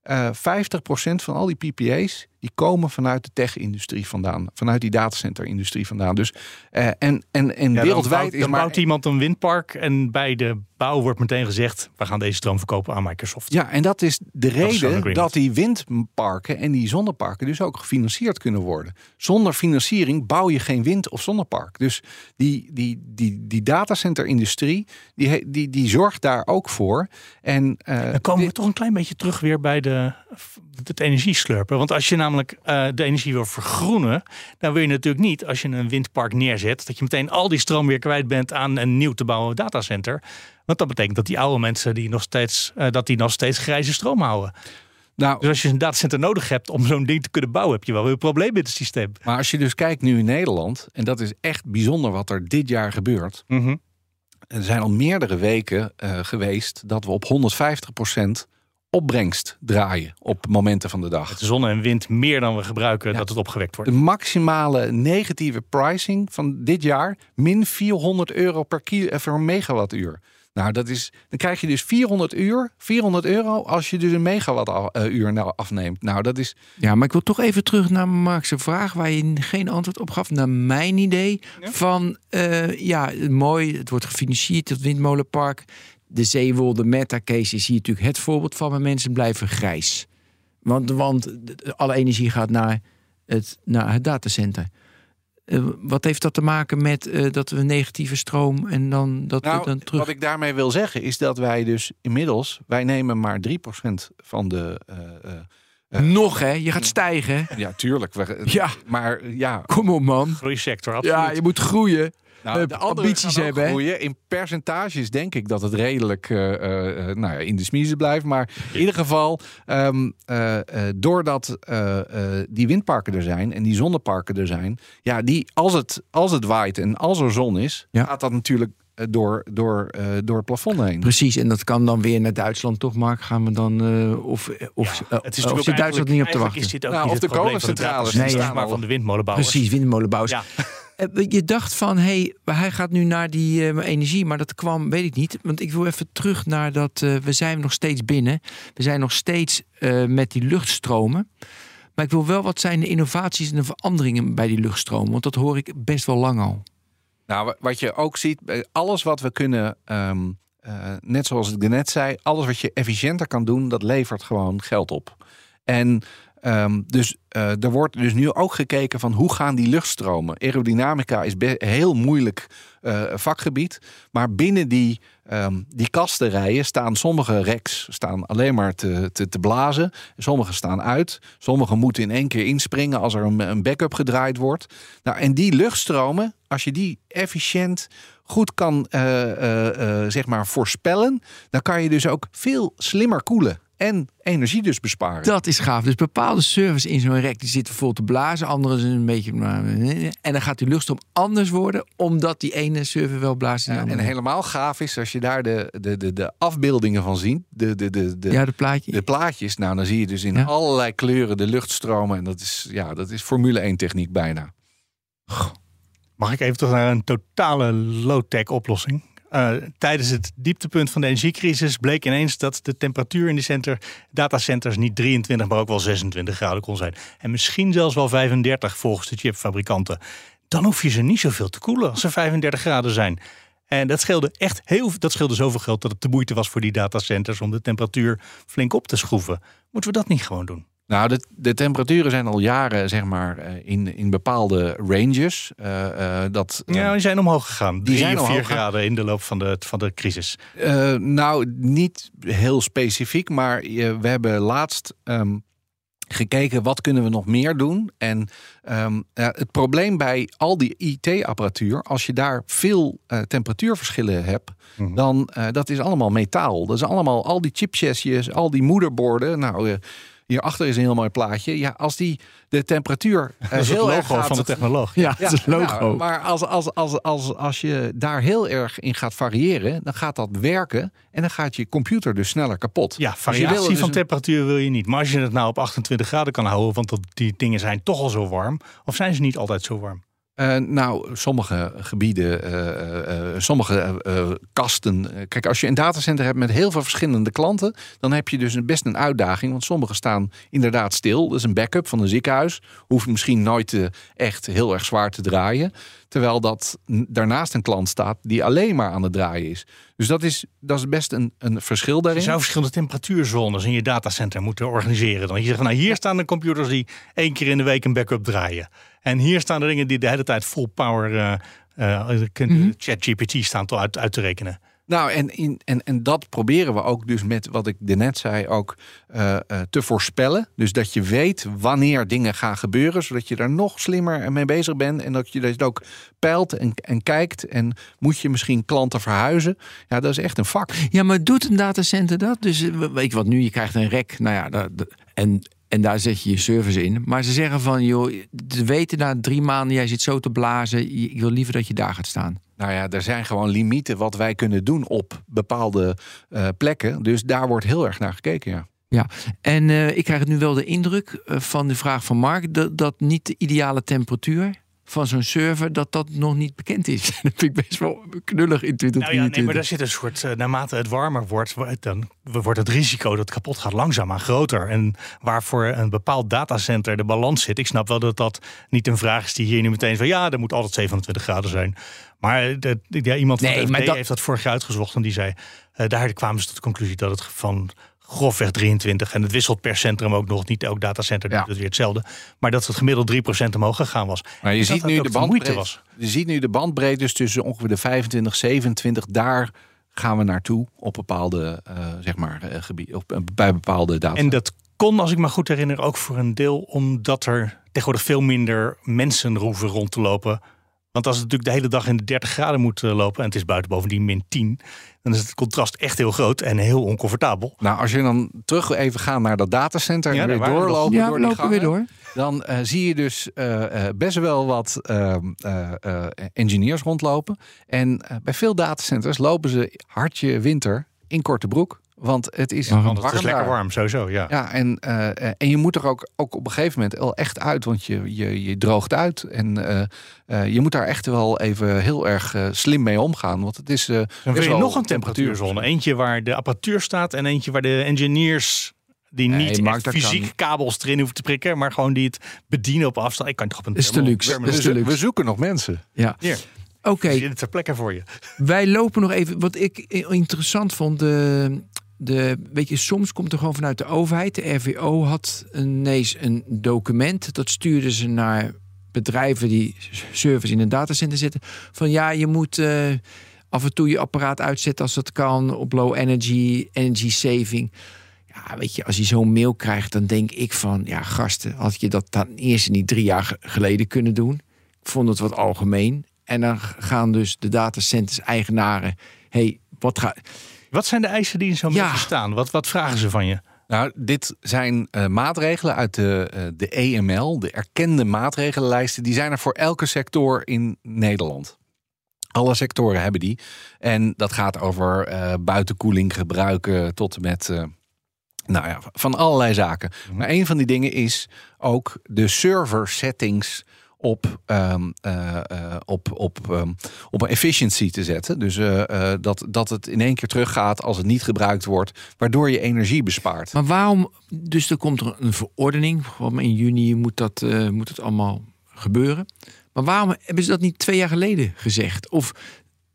Eh 50% van al die PPA's die komen vanuit de tech-industrie vandaan, vanuit die datacenter-industrie vandaan. Dus eh, en, en, en Ja, dan wereldwijd bouwt, is maar bouwt iemand een windpark en bij de bouw wordt meteen gezegd... we gaan deze stroom verkopen aan Microsoft. Ja, en dat is de reden dat die windparken en die zonneparken dus ook gefinancierd kunnen worden. Zonder financiering bouw je geen wind- of zonnepark. Dus die, die, die, die datacenter-industrie, die, die, die zorgt daar ook voor. En, eh, Dan komen we dit- toch een klein beetje terug weer bij de, het energieslurpen. Want als je namelijk eh, de energie wil vergroenen, dan wil je natuurlijk niet als je een windpark neerzet, dat je meteen al die stroom weer kwijt bent aan een nieuw te bouwen datacenter. Want dat betekent dat die oude mensen die nog steeds, eh, dat die nog steeds grijze stroom houden. nou, Dus als je een datacenter nodig hebt om zo'n ding te kunnen bouwen, heb je wel weer een probleem met het systeem. maar als je dus kijkt nu in Nederland, en dat is echt bijzonder wat er dit jaar gebeurt. Er zijn al meerdere weken eh, geweest dat we op 150% opbrengst draaien op momenten van de dag. Met de zon en wind meer dan we gebruiken, Ja. dat het opgewekt wordt. De maximale negatieve pricing van dit jaar min 400 euro per, kilo, eh, per megawattuur. Nou, dat is, dan krijg je dus 400 uur, 400 euro als je dus een megawattuur nou afneemt. Nou, dat is Ja, maar ik wil toch even terug naar Mark's vraag waar je geen antwoord op gaf. Naar mijn idee van, eh, ja, mooi, het wordt gefinancierd, het windmolenpark. De Zeewolde Meta Case is hier natuurlijk het voorbeeld van, maar mensen blijven grijs. Want, want de- de- alle energie gaat naar het, naar het datacenter. Eh, wat heeft dat te maken met eh, dat we negatieve stroom en dan dat we Nou, dan terug... wat ik daarmee wil zeggen is dat wij dus inmiddels, wij nemen maar 3% van de. eh, Nog hè, je gaat stijgen. ja, tuurlijk. We, Ja. Maar ja, Kom op man. Groeisector, absoluut. Ja, je moet groeien. Nou, de ambities hebben, groeien. In percentages denk ik dat het redelijk eh, eh, eh, nou ja, in de smiezen blijft. Maar in ieder geval, ehm, eh, eh, doordat eh, eh, die windparken er zijn en die zonneparken er zijn, ja, die, als, het, als het waait en als er zon is, Ja. gaat dat natuurlijk door, door, eh, door het plafond heen. Precies, en dat kan dan weer naar Duitsland toch, Mark? Gaan we dan, eh, of, of, Ja, het is of natuurlijk zit ook Duitsland niet op te wachten? Is dit ook Nou, niet of het de kolencentrales staan maar van de windmolenbouwers. Precies, windmolenbouwers. Ja. Eh, Je dacht van, hé, hey, hij gaat nu naar die eh, energie, maar dat kwam, weet ik niet. Want ik wil even terug naar dat, eh, we zijn nog steeds binnen. We zijn nog steeds met die luchtstromen. Maar ik wil wel, wat zijn de innovaties en de veranderingen bij die luchtstromen? Want dat hoor ik best wel lang al. Nou, wa- wat je ook ziet, alles wat we kunnen, ehm, eh, net zoals ik net zei, alles wat je efficiënter kan doen, dat levert gewoon geld op. En ehm, dus eh, er wordt dus nu ook gekeken van hoe gaan die luchtstromen. Aerodynamica is heel moeilijk eh, vakgebied, maar binnen die, ehm, die kastenrijen staan sommige racks staan alleen maar te, te, te blazen, sommige staan uit, sommige moeten in één keer inspringen als er een, een backup gedraaid wordt. Nou, en die luchtstromen, als je die efficiënt goed kan eh, zeg maar voorspellen, dan kan je dus ook veel slimmer koelen en energie dus besparen. Dat is gaaf. Dus bepaalde servers in zo'n rek die zitten vol te blazen, andere zijn een beetje. En dan gaat die luchtstroom anders worden, omdat die ene server wel blaast. Ja, en helemaal gaaf is als je daar de, de, de, de afbeeldingen van ziet, de, de, de, de, ja, de plaatje. de plaatjes. Nou, dan zie je dus in Ja. allerlei kleuren de luchtstromen. En dat is, ja, dat is Formule 1 techniek bijna. Mag ik even toch naar een totale low-tech oplossing? Eh, tijdens het dieptepunt van de energiecrisis bleek ineens dat de temperatuur in de center, datacenters niet 23, maar ook wel 26 graden kon zijn. En misschien zelfs wel 35 volgens de chipfabrikanten. Dan hoef je ze niet zoveel te koelen als ze 35 graden zijn. En dat scheelde echt heel dat scheelde zoveel geld dat het de moeite was voor die datacenters om de temperatuur flink op te schroeven. Moeten we dat niet gewoon doen? Nou, de, de temperaturen zijn al jaren zeg maar eh, in, in bepaalde ranges. Eh, eh, dat, Ja, die zijn omhoog gegaan. Drie zijn vier graden in de loop van de, van de crisis. nou, niet heel specifiek, maar we hebben laatst ehm, gekeken wat kunnen we nog meer doen. En ehm, ja, het probleem bij al die IT-apparatuur, als je daar veel temperatuurverschillen hebt, Mhm. dan uh, dat is allemaal metaal. Dat is allemaal al die chipchassis, al die moederborden. Nou, uh, hierachter is een heel mooi plaatje. Ja, als die de temperatuur uh, dat is heel het erg logo gaat, van de technoloog. Ja, het logo. nou, maar als, als, als, als, als je daar heel erg in gaat variëren, dan gaat dat werken en dan gaat je computer dus sneller kapot. Ja, Dus variatie dus van een- temperatuur wil je niet. Maar als je het nou op 28 graden kan houden, want dat, die dingen zijn toch al zo warm. Of zijn ze niet altijd zo warm? Uh, nou, sommige gebieden, uh, uh, sommige kasten. Kijk, als je een datacenter hebt met heel veel verschillende klanten, dan heb je dus best een uitdaging. Want sommige staan inderdaad stil. Dat is een backup van een ziekenhuis. Hoeft misschien nooit echt heel erg zwaar te draaien. Terwijl dat daarnaast een klant staat die alleen maar aan het draaien is. Dus dat is, dat is best een, een verschil daarin. Je zou verschillende temperatuurzones in je datacenter moeten organiseren. Dan je zegt, nou hier staan de computers die één keer in de week een backup draaien. En hier staan de dingen die de hele tijd full power uh, uh. ChatGPT staan te uit, uit te rekenen. Nou, en, in, en, en dat proberen we ook dus met wat ik net zei ook uh, uh, te voorspellen. Dus dat je weet wanneer dingen gaan gebeuren, zodat je daar nog slimmer mee bezig bent. En dat je dat ook peilt en, en kijkt. En moet je misschien klanten verhuizen? Ja, dat is echt een vak. Ja, maar doet een datacenter dat? Dus weet je wat nu, je krijgt een rek. Nou ja, dat, en en daar zet je je service in. Maar ze zeggen van, joh, ze weten na drie maanden, jij zit zo te blazen. Ik wil liever dat je daar gaat staan. Nou ja, er zijn gewoon limieten wat wij kunnen doen op bepaalde uh, plekken. Dus daar wordt heel erg naar gekeken, ja. Ja, en uh, ik krijg nu wel de indruk uh, van de vraag van Mark... dat, dat niet de ideale temperatuur van zo'n server, dat dat nog niet bekend is. dat vind ik best wel knullig in 2023. Nou ja, nee, maar daar zit een soort, uh, naarmate het warmer wordt, dan wordt het risico dat het kapot gaat langzaamaan groter. En waarvoor een bepaald datacenter de balans zit. Ik snap wel dat dat niet een vraag is die hier nu meteen van ja, er moet altijd 27 graden zijn. Maar de, ja, iemand van Nee, de maar FD dat- heeft dat vorig jaar uitgezocht en die zei, eh, daar kwamen ze tot de conclusie dat het van grofweg 23 en het wisselt per centrum ook nog niet elk datacenter doet Ja. het weer hetzelfde, maar dat het gemiddeld 3% omhoog gegaan was. Maar je ziet nu de bandbreedte. was. Je ziet nu de bandbreedte dus tussen ongeveer de 25, 27. Daar gaan we naartoe op bepaalde, eh, zeg maar, eh, gebied, op, eh, bij bepaalde data. En dat kon, als ik me goed herinner, ook voor een deel omdat er tegenwoordig veel minder mensen hoeven rond te lopen. Want als het natuurlijk de hele dag in de 30 graden moet eh, lopen en het is buiten bovendien min 10, dan is het contrast echt heel groot en heel oncomfortabel. Nou, als je dan terug even gaat naar dat datacenter Ja, en daar weer doorlopen Ja, door die weer gangen, door. dan eh, zie je dus eh, eh, best wel wat ehm, eh, eh, engineers rondlopen. En bij veel datacenters lopen ze hartje winter in korte broek. Want het is Want het is warm lekker daar. warm, sowieso. Ja. Ja, en, eh, en je moet er ook, ook op een gegeven moment wel echt uit, want je, je, je droogt uit. En eh, eh, je moet daar echt wel even heel erg slim mee omgaan. Want het is. Dan wil je nog een temperatuurzone. Eentje waar de apparatuur staat en eentje waar de engineers die Nee, niet Mark, fysiek kan. kabels erin hoeven te prikken, maar gewoon die het bedienen op afstand. Ik kan toch op een Is te luxe. Is We, te zo- luxe. we zoeken nog mensen. Ja. Hier, Oké, zitten ter plekke voor je. wij lopen nog even. Wat ik interessant vond, de, de, weet je, soms komt er gewoon vanuit de overheid. De RVO had ineens een document. Dat stuurden ze naar bedrijven die servers in een datacenter zitten. Van ja, je moet eh, af en toe je apparaat uitzetten als dat kan. Op low energy, energy saving. Ja, weet je, als je zo'n mail krijgt, dan denk ik van... Ja, gasten, had je dat dan eerst niet drie jaar ge- geleden kunnen doen? Ik vond het wat algemeen. En dan gaan dus de datacenters eigenaren... hey, wat gaat... Wat zijn de eisen die in zo'n Ja. staan? Wat, wat vragen ze van je? Nou, dit zijn eh, maatregelen uit de, eh, de EML, de erkende maatregelenlijsten. Die zijn er voor elke sector in Nederland. Alle sectoren hebben die. En dat gaat over eh, buitenkoeling gebruiken tot en met. nou ja, van allerlei zaken. Maar een van die dingen is ook de server settings op, ehm, eh, eh, op, op, ehm, op een efficiency te zetten. Dus eh, eh, dat, dat het in één keer teruggaat als het niet gebruikt wordt, waardoor je energie bespaart. Maar waarom... Dus er komt er een verordening. In juni moet, dat, eh, moet het allemaal gebeuren. Maar waarom hebben ze dat niet twee jaar geleden gezegd? Of...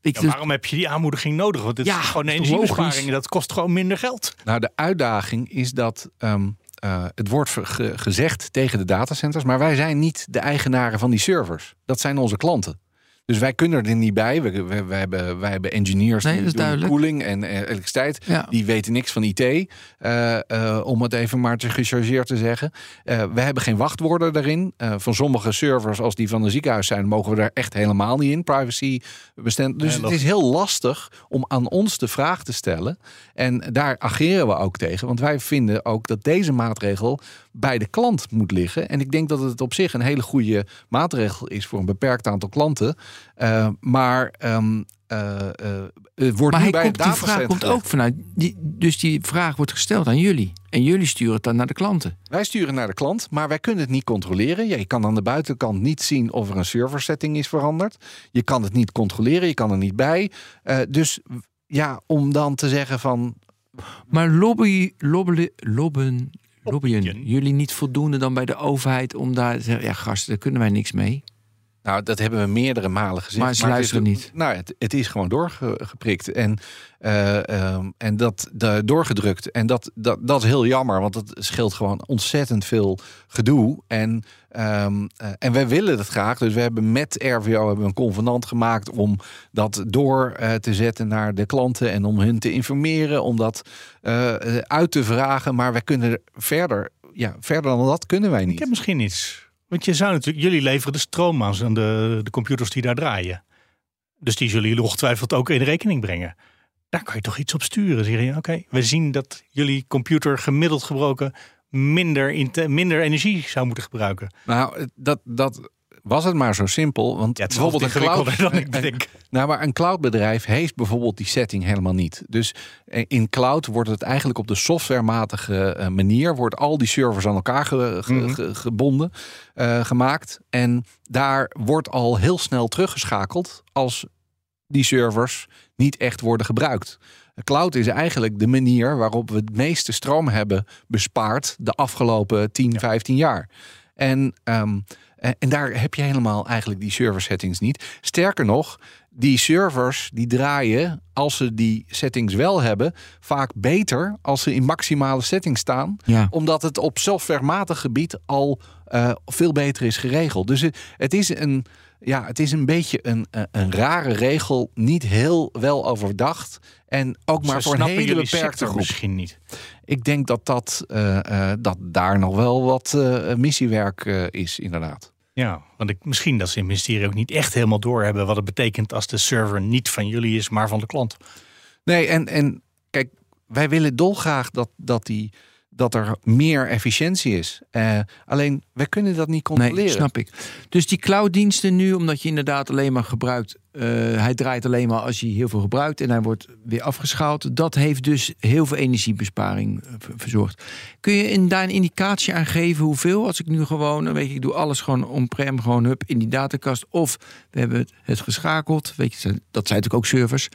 Ja, waarom heb je die aanmoediging nodig? Want dit Ja, is gewoon een energiebesparing. Dat kost gewoon minder geld. Nou, de uitdaging is dat ehm, eh, het wordt ge- gezegd tegen de datacenters, maar wij zijn niet de eigenaren van die servers. Dat zijn onze klanten. Dus wij kunnen er niet bij. We, we, we hebben, wij hebben engineers Nee, die doen koeling en eh, elektriciteit. Ja. Die weten niks van IT, eh, eh, om het even maar te gechargeerd te zeggen. Eh, we hebben geen wachtwoorden daarin. Eh, van sommige servers, als die van een ziekenhuis zijn, mogen we daar echt helemaal niet in. Privacy bestand. Dus Nee, het is heel lastig om aan ons de vraag te stellen. En daar ageren we ook tegen. Want wij vinden ook dat deze maatregel bij de klant moet liggen. En ik denk dat het op zich een hele goede maatregel is voor een beperkt aantal klanten. Eh, maar eh, eh, het wordt Maar nu hij bij komt, het die vraag komt ook vanuit. Die, dus die vraag wordt gesteld aan jullie. En jullie sturen het dan naar de klanten. Wij sturen naar de klant, maar wij kunnen het niet controleren. Ja, je kan aan de buitenkant niet zien of er een serversetting is veranderd. Je kan het niet controleren, je kan er niet bij. Eh, dus ja, om dan te zeggen van... Maar lobby, lobby, lobben, Lobbyen. jullie niet voldoende dan bij de overheid om daar te zeggen: ja, gasten, daar kunnen wij niks mee. Nou, dat hebben we meerdere malen gezegd. Maar ze het is- luisteren niet. Nou, het, het is gewoon doorgeprikt en, eh, ehm, en dat de, doorgedrukt. En dat, dat, dat is heel jammer, want dat scheelt gewoon ontzettend veel gedoe. En, ehm, eh, en wij willen het graag. Dus we hebben met RVO hebben we een convenant gemaakt om dat door eh, te zetten naar de klanten en om hun te informeren, om dat uit te vragen. Maar wij kunnen er verder, ja, verder dan dat kunnen wij Ik niet. heb misschien iets. Want je zou natuurlijk, jullie leveren de stroom aan de, de computers die daar draaien. Dus die zullen jullie ongetwijfeld ook in rekening brengen. Daar kan je toch iets op sturen. Zeg je, oké, we zien dat jullie computer gemiddeld gebroken minder, minder energie zou moeten gebruiken. Nou, dat, dat was het maar zo simpel. Want Ja, het is bijvoorbeeld een cloud, dan ik denk. Nou, maar een cloudbedrijf heeft bijvoorbeeld die setting helemaal niet. Dus eh, in cloud wordt het eigenlijk op de softwarematige eh, manier... wordt al die servers aan elkaar ge- ge- Mhm. ge- gebonden, eh, gemaakt. En daar wordt al heel snel teruggeschakeld... als die servers niet echt worden gebruikt. Cloud is eigenlijk de manier waarop we het meeste stroom hebben bespaard... de afgelopen 10, 15 jaar. En... ehm, en en daar heb je helemaal eigenlijk die server settings niet. Sterker nog, die servers die draaien, als ze die settings wel hebben, vaak beter als ze in maximale settings staan. Ja. Omdat het op softwarematig gebied al eh, veel beter is geregeld. Dus het, is een. Ja, het is een beetje een, een, een rare regel, niet heel wel overdacht. En ook maar Ze voor een hele beperkte groep. misschien niet. Ik denk dat, dat, eh, eh, dat daar nog wel wat eh, missiewerk eh, is, inderdaad. Ja, want ik, misschien dat ze in het ministerie ook niet echt helemaal doorhebben wat het betekent als de server niet van jullie is, maar van de klant. Nee, en, en kijk, wij willen dolgraag dat, dat, die, dat er meer efficiëntie is. Eh, alleen, wij kunnen dat niet controleren. Nee, snap ik. Dus die clouddiensten nu, omdat je inderdaad alleen maar gebruikt, eh, hij draait alleen maar als je heel veel gebruikt en hij wordt weer afgeschaald. Dat heeft dus heel veel energiebesparing eh, ver- verzorgd. Kun je in, daar een indicatie aan geven hoeveel? Als ik nu gewoon, weet je, ik doe alles gewoon on-prem, gewoon hup in die datakast. Of we hebben het, het geschakeld. Weet je, dat zijn natuurlijk ook servers.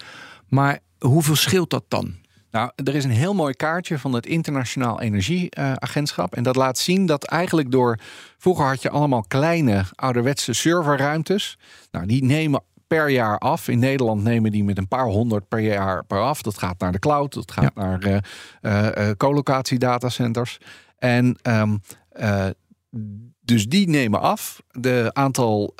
Maar hoeveel scheelt dat dan? Nou, er is een heel mooi kaartje van het Internationaal Energieagentschap. en dat laat zien dat eigenlijk door. Vroeger had je allemaal kleine ouderwetse serverruimtes. Nou, die nemen per jaar af. In Nederland nemen die met een paar honderd per jaar per af. Dat gaat naar de cloud, dat gaat naar eh eh, eh, colocatiedatacenters. En ehm, eh, dus die nemen af. De aantal,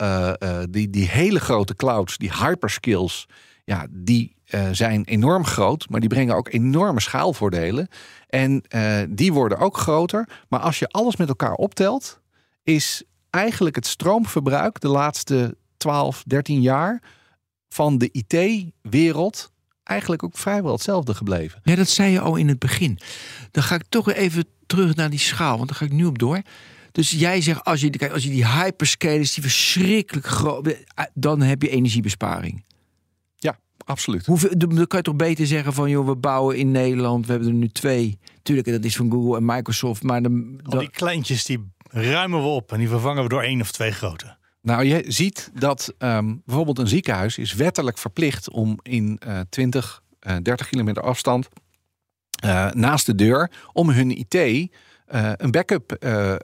die, die hele grote clouds, die hyperskills, ja, die eh, zijn enorm groot, maar die brengen ook enorme schaalvoordelen. En eh, die worden ook groter. Maar als je alles met elkaar optelt, is eigenlijk het stroomverbruik de laatste 12, 13 jaar van de IT-wereld eigenlijk ook vrijwel hetzelfde gebleven. Ja, dat zei je al in het begin. Dan ga ik toch even terug naar die schaal, want daar ga ik nu op door. Dus jij zegt, als je, als je die hyperscalers, die verschrikkelijk groot, dan heb je energiebesparing. Absoluut. Hoeveel, dan kan je toch beter zeggen van, joh, we bouwen in Nederland, we hebben er nu twee. Tuurlijk, dat is van Google en Microsoft, maar dan, Al die kleintjes die ruimen we op en die vervangen we door één of twee grote. Nou, je ziet dat ehm, bijvoorbeeld een ziekenhuis is wettelijk verplicht om in eh 20, eh 30 kilometer afstand eh, naast de deur om hun IT eh, een backup eh,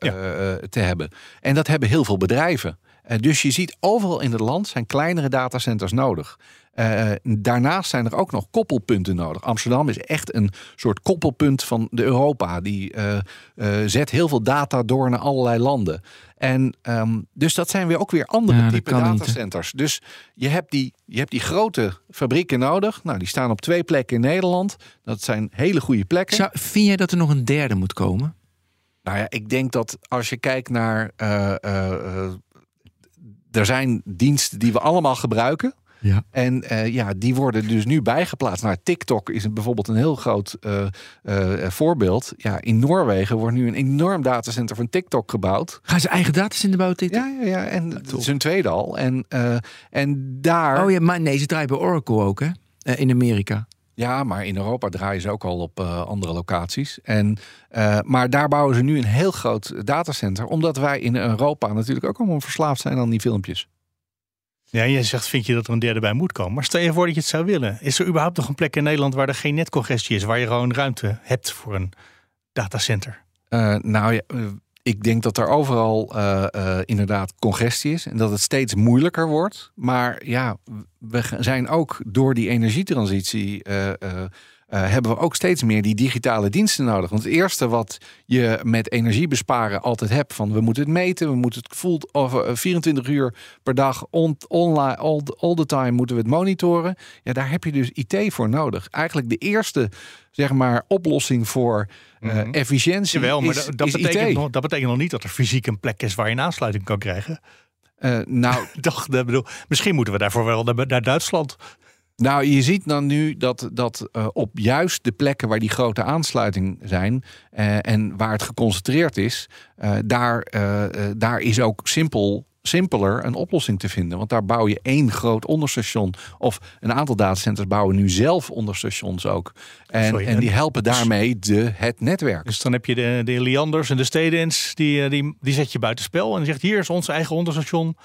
te hebben. En dat hebben heel veel bedrijven. Eh, dus je ziet overal in het land zijn kleinere datacenters nodig. Uh, daarnaast zijn er ook nog koppelpunten nodig. Amsterdam is echt een soort koppelpunt van de Europa. Die uh, uh, zet heel veel data door naar allerlei landen. En um, dus dat zijn weer ook weer andere Ja, type niet, datacenters. dus je hebt, die, je hebt die grote fabrieken nodig. Nou, die staan op twee plekken in Nederland. Dat zijn hele goede plekken. Zou, vind jij dat er nog een derde moet komen? Nou ja, ik denk dat als je kijkt naar. eh, eh, eh, er zijn diensten die we allemaal gebruiken. Ja. En eh, ja, die worden dus nu bijgeplaatst. Nou, TikTok is bijvoorbeeld een heel groot eh, eh, voorbeeld. Ja, in Noorwegen wordt nu een enorm datacenter van TikTok gebouwd. Gaan ze eigen datacenter bouwen? Dit? Ja, ja, ja. En het is een tweede al. En, en daar. Oh ja, maar nee, ze draaien bij Oracle ook, hè? In Amerika. Ja, maar in Europa draaien ze ook al op eh, andere locaties. En, eh, maar daar bouwen ze nu een heel groot datacenter. Omdat wij in Europa natuurlijk ook allemaal verslaafd zijn aan die filmpjes. Ja, je zegt, vind je dat er een derde bij moet komen. Maar stel je voor dat je het zou willen. Is er überhaupt nog een plek in Nederland waar er geen netcongestie is? Waar je gewoon ruimte hebt voor een datacenter? Eh, nou ja, ik denk dat er overal eh, eh, inderdaad congestie is. En dat het steeds moeilijker wordt. Maar ja, we zijn ook door die energietransitie. eh, eh, eh, hebben we ook steeds meer die digitale diensten nodig. Want het eerste wat je met energiebesparen altijd hebt... van we moeten het meten, we moeten het of, eh, 24 uur per dag... On, online, all, all the time moeten we het monitoren. Ja, daar heb je dus IT voor nodig. Eigenlijk de eerste zeg maar, oplossing voor eh, Mhm. efficiëntie Jawel, maar is, dat, is betekent IT. nog, dat betekent nog niet dat er fysiek een plek is waar je een aansluiting kan krijgen. Eh, nou, dat bedoel, misschien moeten we daarvoor wel naar Duitsland. Nou, je ziet dan nu dat, dat eh, op juist de plekken waar die grote aansluiting zijn eh, en waar het geconcentreerd is, eh, daar, daar is ook simpel, simpeler een oplossing te vinden. Want daar bouw je één groot onderstation. Of een aantal datacenters bouwen nu zelf onderstations ook. En, Sorry, en die en- helpen daarmee de, het netwerk. Dus dan heb je de, de Lianders en de Stedens, die, die, die zet je buitenspel. En zegt, hier is ons eigen onderstation.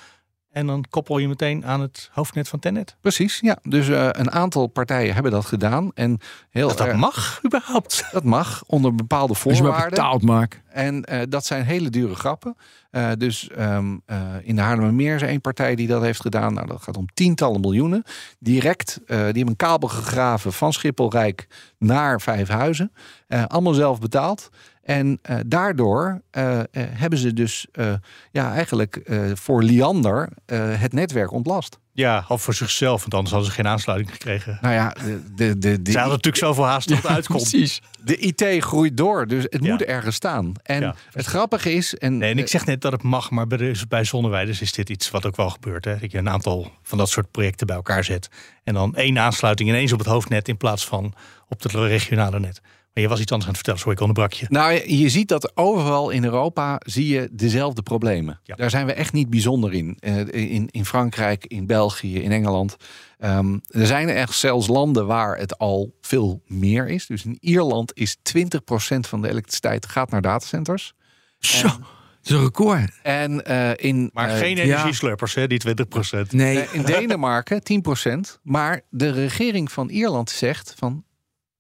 En dan koppel je meteen aan het hoofdnet van Tennet. Precies, ja. Dus eh, een aantal partijen hebben dat gedaan. En heel Dat, dat erg- mag überhaupt. dat mag onder bepaalde Als je maar voorwaarden. betaald maakt. En eh, dat zijn hele dure grappen. Eh, dus ehm, eh, in de Haarlemmermeer is er één partij die dat heeft gedaan. Nou, dat gaat om tientallen miljoenen. Direct, eh, die hebben een kabel gegraven van Schipholrijk naar Vijfhuizen. Eh allemaal zelf betaald. En eh, daardoor eh, eh, hebben ze dus ja, eigenlijk voor Liander het netwerk ontlast. Ja, of voor zichzelf, want anders hadden ze geen aansluiting gekregen. Nou ja, de, de, de, de, Ze hadden natuurlijk zoveel haast tot het uitkomt. Precies. de IT groeit door, dus het Ja. moet ergens staan. En Ja. het grappige is... En, Nee, en ik zeg net dat het mag, maar bij zonneweiders is dit iets wat ook wel gebeurt. Hè? Dat je een aantal van dat soort projecten bij elkaar zet. En dan één aansluiting ineens op het hoofdnet in plaats van op het regionale net. Je was iets anders aan het vertellen, sorry, ik onderbrak je. Nou, je- je ziet dat overal in Europa zie je dezelfde problemen. Ja. Daar zijn we echt niet bijzonder in. Eh, in, in Frankrijk, in België, in Engeland. Ehm, er zijn echt zelfs landen waar het al veel meer is. Dus in Ierland is 20% van de elektriciteit gaat naar datacenters. Zo, dat is een record. En eh, in, Maar eh, geen ja. energieslurpers, hè, die 20 procent. Nee, eh, in Denemarken 10%. Maar de regering van Ierland zegt van...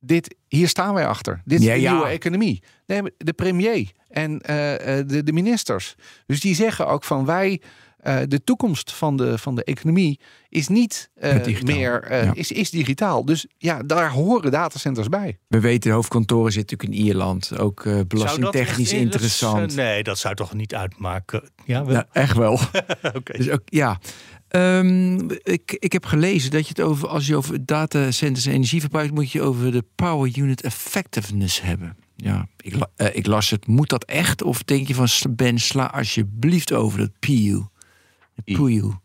Dit, hier staan wij achter. Dit is Ja, de ja. nieuwe economie. Nee, de premier en eh, eh, de, de ministers. Dus die zeggen ook van wij... eh, de toekomst van de, van de economie is niet eh, Digitaal. meer eh, Ja. is, is digitaal. Dus ja, daar horen datacenters bij. we weten, de hoofdkantoren zitten natuurlijk in Ierland. Ook eh, belastingtechnisch interessant. nee, dat zou toch niet uitmaken. Ja, wel. Nou, echt wel. Oké. Dus ook, ja. Ehm, ik, ik heb gelezen dat je het over, als je over datacenters en energie verbruikt, moet je over de power unit effectiveness hebben. Ja, ik, eh, ik las het. Moet dat echt? Of denk je van Ben, sla alsjeblieft over dat PU. De PUE.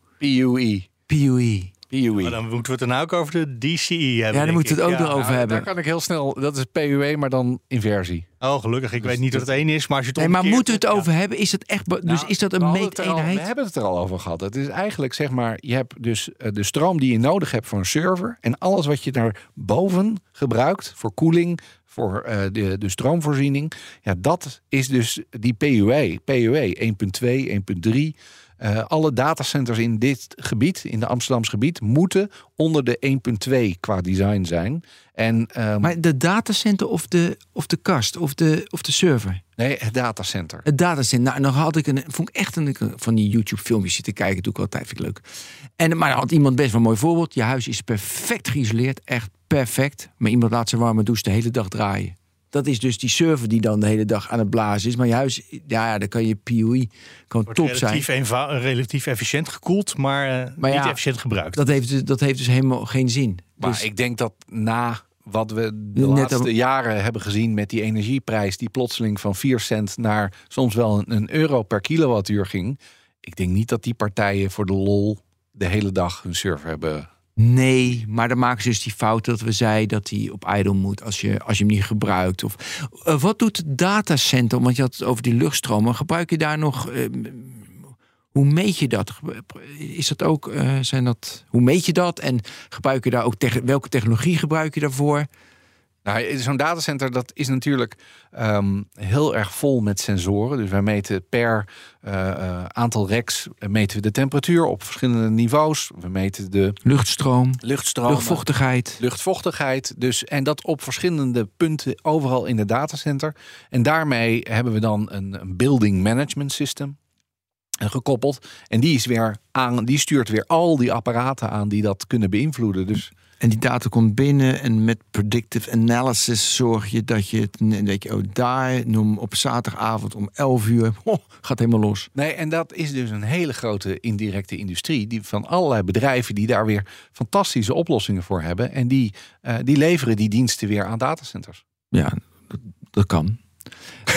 PUE. PUE. Dan moeten we het dan ook over de DCE hebben. Ja, dan moeten we het ook Ja. nog over Nou, hebben. Daar kan ik heel snel. Dat is PUE, maar dan inversie. Oh, gelukkig. Ik Dus weet niet wat het één is, maar als je het Nee, maar moeten we het ja. over hebben? Is het echt. dus Nou, is dat een meeteenheid? We hebben het er al over gehad. Het is eigenlijk zeg maar, je hebt dus eh, de stroom die je nodig hebt voor een server. En alles wat je daarboven gebruikt voor koeling, voor eh, de, de stroomvoorziening. Ja, dat is dus die PUE. PUE 1.2, 1.3. eh, alle datacenters in dit gebied, in de Amsterdamse gebied, moeten onder de 1.2 qua design zijn. En, ehm, Maar de datacenter of de, of de kast of de, of de server? nee, het datacenter. Het datacenter. Nou, dan had ik een, vond ik echt een van die YouTube-filmpjes zitten kijken. Doe ik altijd, vind ik leuk. En, maar dan had iemand best wel een mooi voorbeeld. Je huis is perfect geïsoleerd, echt perfect. Maar iemand laat zijn warme douche de hele dag draaien. Dat is dus die server die dan de hele dag aan het blazen is. Maar je huis, ja, ja dan kan je POE kan Wordt top zijn. relatief, eenvou- relatief efficiënt gekoeld, maar, eh, Maar niet ja, efficiënt gebruikt. Dat heeft, dus- dat heeft dus helemaal geen zin. Maar Dus- ik denk dat na wat we de Net laatste al- jaren hebben gezien met die energieprijs, die plotseling van 4 cent naar soms wel een, een euro per kilowattuur ging. Ik denk niet dat die partijen voor de lol de hele dag hun server hebben. Nee, maar dan maken ze dus die fout dat we zeiden dat hij op idle moet als je, als je hem niet gebruikt. Of, eh, wat doet het datacenter? Want je had het over die luchtstromen. Gebruik je daar nog. eh, hoe meet je dat? Is dat ook. eh, zijn dat, hoe meet je dat? En gebruik je daar ook welke technologie gebruik je daarvoor? Nou, zo'n datacenter dat is natuurlijk ehm, heel erg vol met sensoren. Dus wij meten per eh, eh, aantal racks eh, meten we de temperatuur op verschillende niveaus. We meten de Luchtstroom, luchtstroom, luchtvochtigheid. luchtvochtigheid. Dus, en dat op verschillende punten overal in het datacenter. En daarmee hebben we dan een, een building management system gekoppeld. En die, is weer aan, die stuurt weer al die apparaten aan die dat kunnen beïnvloeden. Dus En die data komt binnen en met predictive analysis zorg je dat je het dat je oh, daar noem op zaterdagavond om 11 uur oh, gaat helemaal los. Nee, en dat is dus een hele grote indirecte industrie. Die van allerlei bedrijven die daar weer fantastische oplossingen voor hebben. En die, eh, die leveren die diensten weer aan datacenters. Ja, dat, dat kan.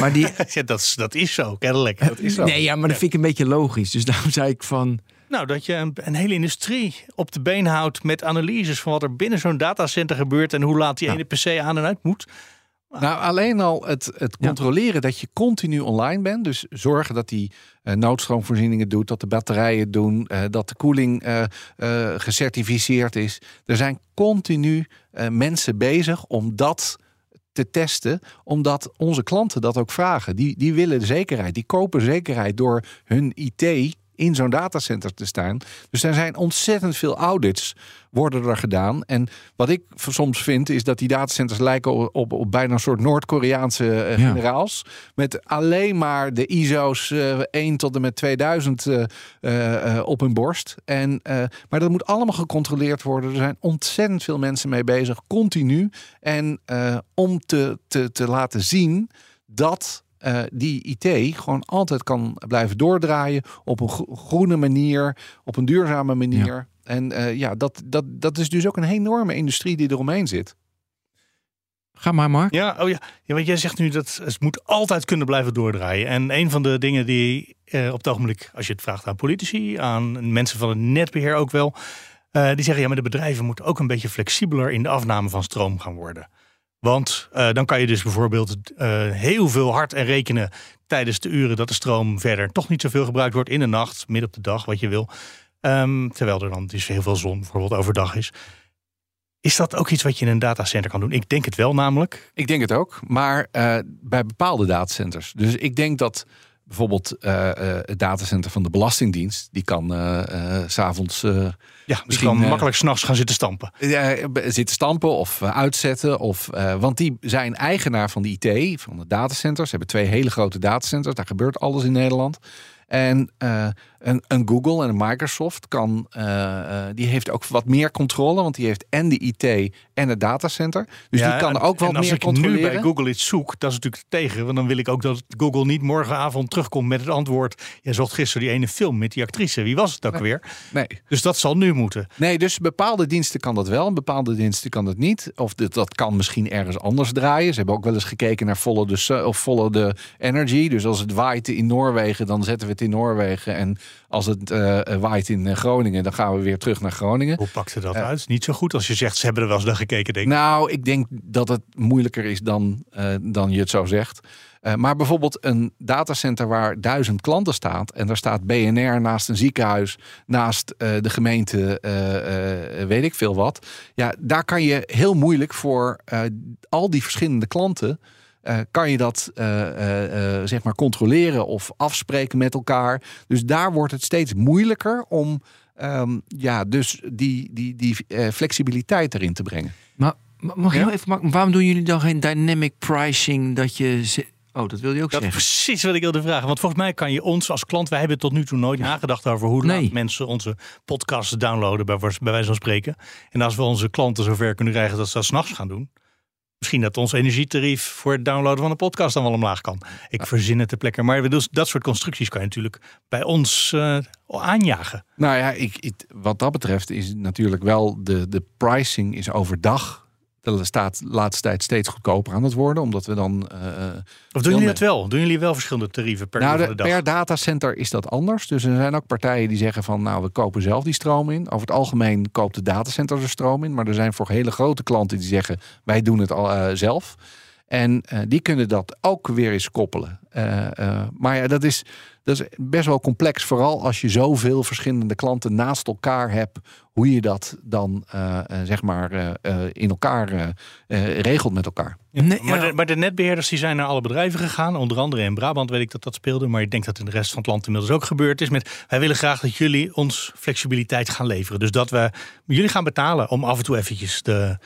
Maar die. Ja, dat, is, dat is zo, kennelijk. Dat is zo. Nee, ja, maar dat vind ik een beetje logisch. Dus daarom zei ik van. Nou, dat je een, een hele industrie op de been houdt met analyses van wat er binnen zo'n datacenter gebeurt en hoe laat die ene PC aan en uit moet. Nou, alleen al het, het Ja. controleren dat je continu online bent. Dus zorgen dat die eh, noodstroomvoorzieningen doet, dat de batterijen doen, eh, dat de koeling eh, gecertificeerd is. Er zijn continu mensen bezig om dat te testen, omdat onze klanten dat ook vragen. Die, die willen zekerheid, die kopen zekerheid door hun IT in zo'n datacenter te staan. Dus er zijn ontzettend veel audits worden er gedaan. En wat ik soms vind, is dat die datacenters lijken op, op, op bijna een soort Noord-Koreaanse eh, Ja. generaals. Met alleen maar de ISO's eh 1 tot en met 2000 eh, eh, eh, op hun borst. En, eh, maar dat moet allemaal gecontroleerd worden. Er zijn ontzettend veel mensen mee bezig, continu. En eh, om te, te, te laten zien dat eh, die IT gewoon altijd kan blijven doordraaien op een gro- groene manier, op een duurzame manier. En eh, ja, dat, dat, dat is dus ook een enorme industrie die eromheen zit. Ga maar, Mark. Ja, oh ja. ja, want jij zegt nu dat het moet altijd kunnen blijven doordraaien. En een van de dingen die eh, op het ogenblik, als je het vraagt aan politici, aan mensen van het netbeheer ook wel, eh, die zeggen ja, maar de bedrijven moeten ook een beetje flexibeler in de afname van stroom gaan worden. Want eh, dan kan je dus bijvoorbeeld eh, heel veel hard en rekenen tijdens de uren dat de stroom verder toch niet zoveel gebruikt wordt in de nacht, midden op de dag, wat je wil. Ehm, terwijl er dan dus heel veel zon bijvoorbeeld overdag is. Is dat ook iets wat je in een datacenter kan doen? Ik denk het wel namelijk. Ik denk het ook, maar eh, bij bepaalde datacenters. Dus ik denk dat bijvoorbeeld eh, eh, het datacenter van de Belastingdienst, die kan eh, s s'avonds Ja, Misschien, kan makkelijk s'nachts gaan zitten stampen. zitten stampen of uitzetten. Of, want die zijn eigenaar van de IT, van de datacenters. Ze hebben twee hele grote datacenters. Daar gebeurt alles in Nederland. En een, een Google en een Microsoft kan, eh, eh, die heeft ook wat meer controle, want die heeft en de IT en het datacenter. Dus die kan en- ook wat en als meer ik controleren. nu bij Google iets zoek, dat is natuurlijk tegen. Want dan wil ik ook dat Google niet morgenavond terugkomt met het antwoord. Jij zocht gisteren die ene film met die actrice. Wie was het ook weer? Nee. Dus dat zal nu moeten. Nee, dus bepaalde diensten kan dat wel, bepaalde diensten kan dat niet. Of dit, dat kan misschien ergens anders draaien. Ze hebben ook wel eens gekeken naar Follow the, of follow the Energy. Dus als het waait in Noorwegen, dan zetten we het in Noorwegen. En als het eh, waait in eh, Groningen, dan gaan we weer terug naar Groningen. Hoe pakte dat Ja. uit? Niet zo goed als je zegt, ze hebben er wel eens naar gekeken, denk ik. Nou, ik denk dat het moeilijker is dan, eh, dan je het zo zegt. Eh, maar bijvoorbeeld een datacenter waar duizend klanten staat... en daar staat BNR naast een ziekenhuis, naast eh, de gemeente, eh, eh, weet ik veel wat. Ja, daar kan je heel moeilijk voor eh, al die verschillende klanten... eh, kan je dat eh, eh, eh, zeg maar controleren of afspreken met elkaar. Dus daar wordt het steeds moeilijker om ehm, ja, dus die, die, die eh, flexibiliteit erin te brengen. Maar ma- mag je Ja? heel even maken, waarom doen jullie dan geen dynamic pricing dat je... Oh, dat wil je ook Dat is zeggen. precies wat ik wilde vragen. Want volgens mij kan je ons als klant, wij hebben tot nu toe nooit nagedacht over hoe Nee. laat mensen onze podcasts downloaden, bij, bij wijze van spreken. En als we onze klanten zover kunnen krijgen dat ze dat s'nachts gaan doen. Misschien dat ons energietarief voor het downloaden van een podcast dan wel omlaag kan. Ik verzin het ter plekke. Maar dat soort constructies kan je natuurlijk bij ons eh, aanjagen. Nou ja, ik, ik- wat dat betreft is natuurlijk wel de, de pricing is overdag. Dat staat de laatste tijd steeds goedkoper aan het worden. Omdat we dan. eh, Of doen jullie dat wel? Doen jullie wel verschillende tarieven per nou, de- de dag? per datacenter is dat anders. Dus er zijn ook partijen die zeggen van nou, we kopen zelf die stroom in. Over het algemeen koopt de datacenter er stroom in. Maar er zijn voor hele grote klanten die zeggen wij doen het al eh, zelf. En eh, die kunnen dat ook weer eens koppelen. Eh, eh, maar ja, dat is, dat is best wel complex. Vooral als je zoveel verschillende klanten naast elkaar hebt. Hoe je dat dan eh, eh, zeg maar eh, eh, in elkaar eh, eh, regelt met elkaar. Nee, maar, de, maar de netbeheerders die zijn naar alle bedrijven gegaan. Onder andere in Brabant weet ik dat dat speelde. Maar ik denk dat in de rest van het land inmiddels ook gebeurd is. Met, wij willen graag dat jullie ons flexibiliteit gaan leveren. Dus dat we jullie gaan betalen om af en toe eventjes de,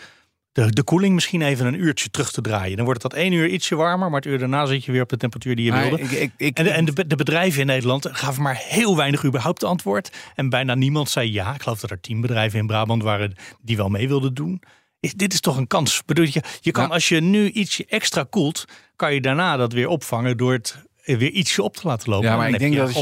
de, de koeling misschien even een uurtje terug te draaien. Dan wordt het dat één uur ietsje warmer. Maar het uur daarna zit je weer op de temperatuur die je Maar wilde. ik, ik, ik, En, de, en de, de bedrijven in Nederland gaven maar heel weinig überhaupt antwoord. En bijna niemand zei ja. Ik geloof dat er tien bedrijven in Brabant waren die wel mee wilden doen. Is, dit is toch een kans. Bedoel je, je kan Ja. als je nu ietsje extra koelt, kan je daarna dat weer opvangen door het weer ietsje op te laten lopen. Ja, maar Dan ik denk je dat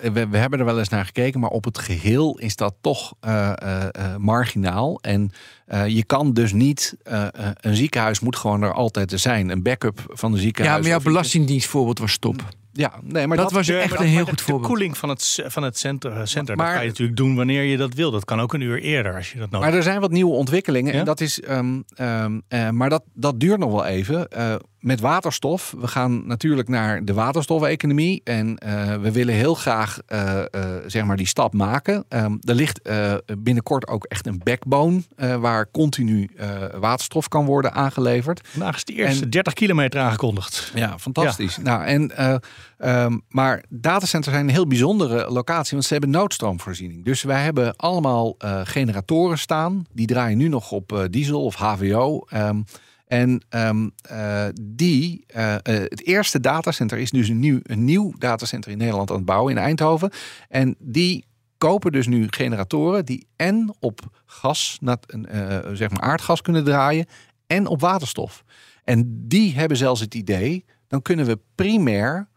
je, we, we hebben er wel eens naar gekeken, maar op het geheel is dat toch eh, eh, eh, marginaal. En eh, je kan dus niet, eh, eh, een ziekenhuis moet gewoon er altijd te zijn. Een backup van de ziekenhuis. ja, maar jouw belastingdienstvoorbeeld was top. Ja, nee, maar Dat dat, was Ja, echt een heel goed de, voorbeeld. De koeling van het, van het center, center dat kan je natuurlijk doen wanneer je dat wil. Dat kan ook een uur eerder als je dat nodig Maar er zijn wat nieuwe ontwikkelingen. Ja? En dat is, ehm, ehm, eh, maar dat, dat duurt nog wel even. Eh, met waterstof. We gaan natuurlijk naar de waterstofeconomie. En eh, we willen heel graag eh, eh, zeg maar die stap maken. Ehm, er ligt binnenkort ook echt een backbone. waar continu waterstof kan worden aangeleverd. Vandaag is de eerste En- 30 kilometer aangekondigd. Ja, fantastisch. Nou, en, eh, ehm, maar datacenters zijn een heel bijzondere locatie, want ze hebben noodstroomvoorziening. Dus wij hebben allemaal generatoren staan. Die draaien nu nog op diesel of HVO. Ehm, en ehm, eh, die, eh, eh, het eerste datacenter is dus een nieuw, een nieuw datacenter in Nederland aan het bouwen in Eindhoven. En die kopen dus nu generatoren die en op gas, zeg maar aardgas kunnen draaien en op waterstof. En die hebben zelfs het idee, dan kunnen we primair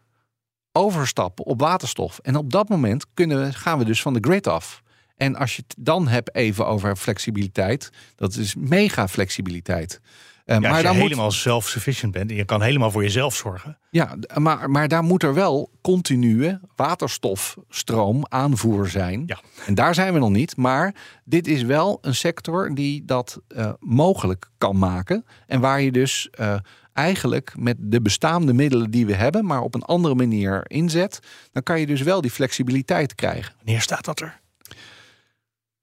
overstappen op waterstof. En op dat moment kunnen we, gaan we dus van de grid af. En als je het dan hebt even over flexibiliteit, dat is mega flexibiliteit. Eh, Ja, maar als je dan moet, helemaal self-sufficient bent en je kan helemaal voor jezelf zorgen. ja, maar, maar daar moet er wel continue waterstofstroom aanvoer zijn. Ja. En daar zijn we nog niet. Maar dit is wel een sector die dat eh, mogelijk kan maken. En waar je dus eh, eigenlijk met de bestaande middelen die we hebben, maar op een andere manier inzet, dan kan je dus wel die flexibiliteit krijgen. Wanneer staat dat er?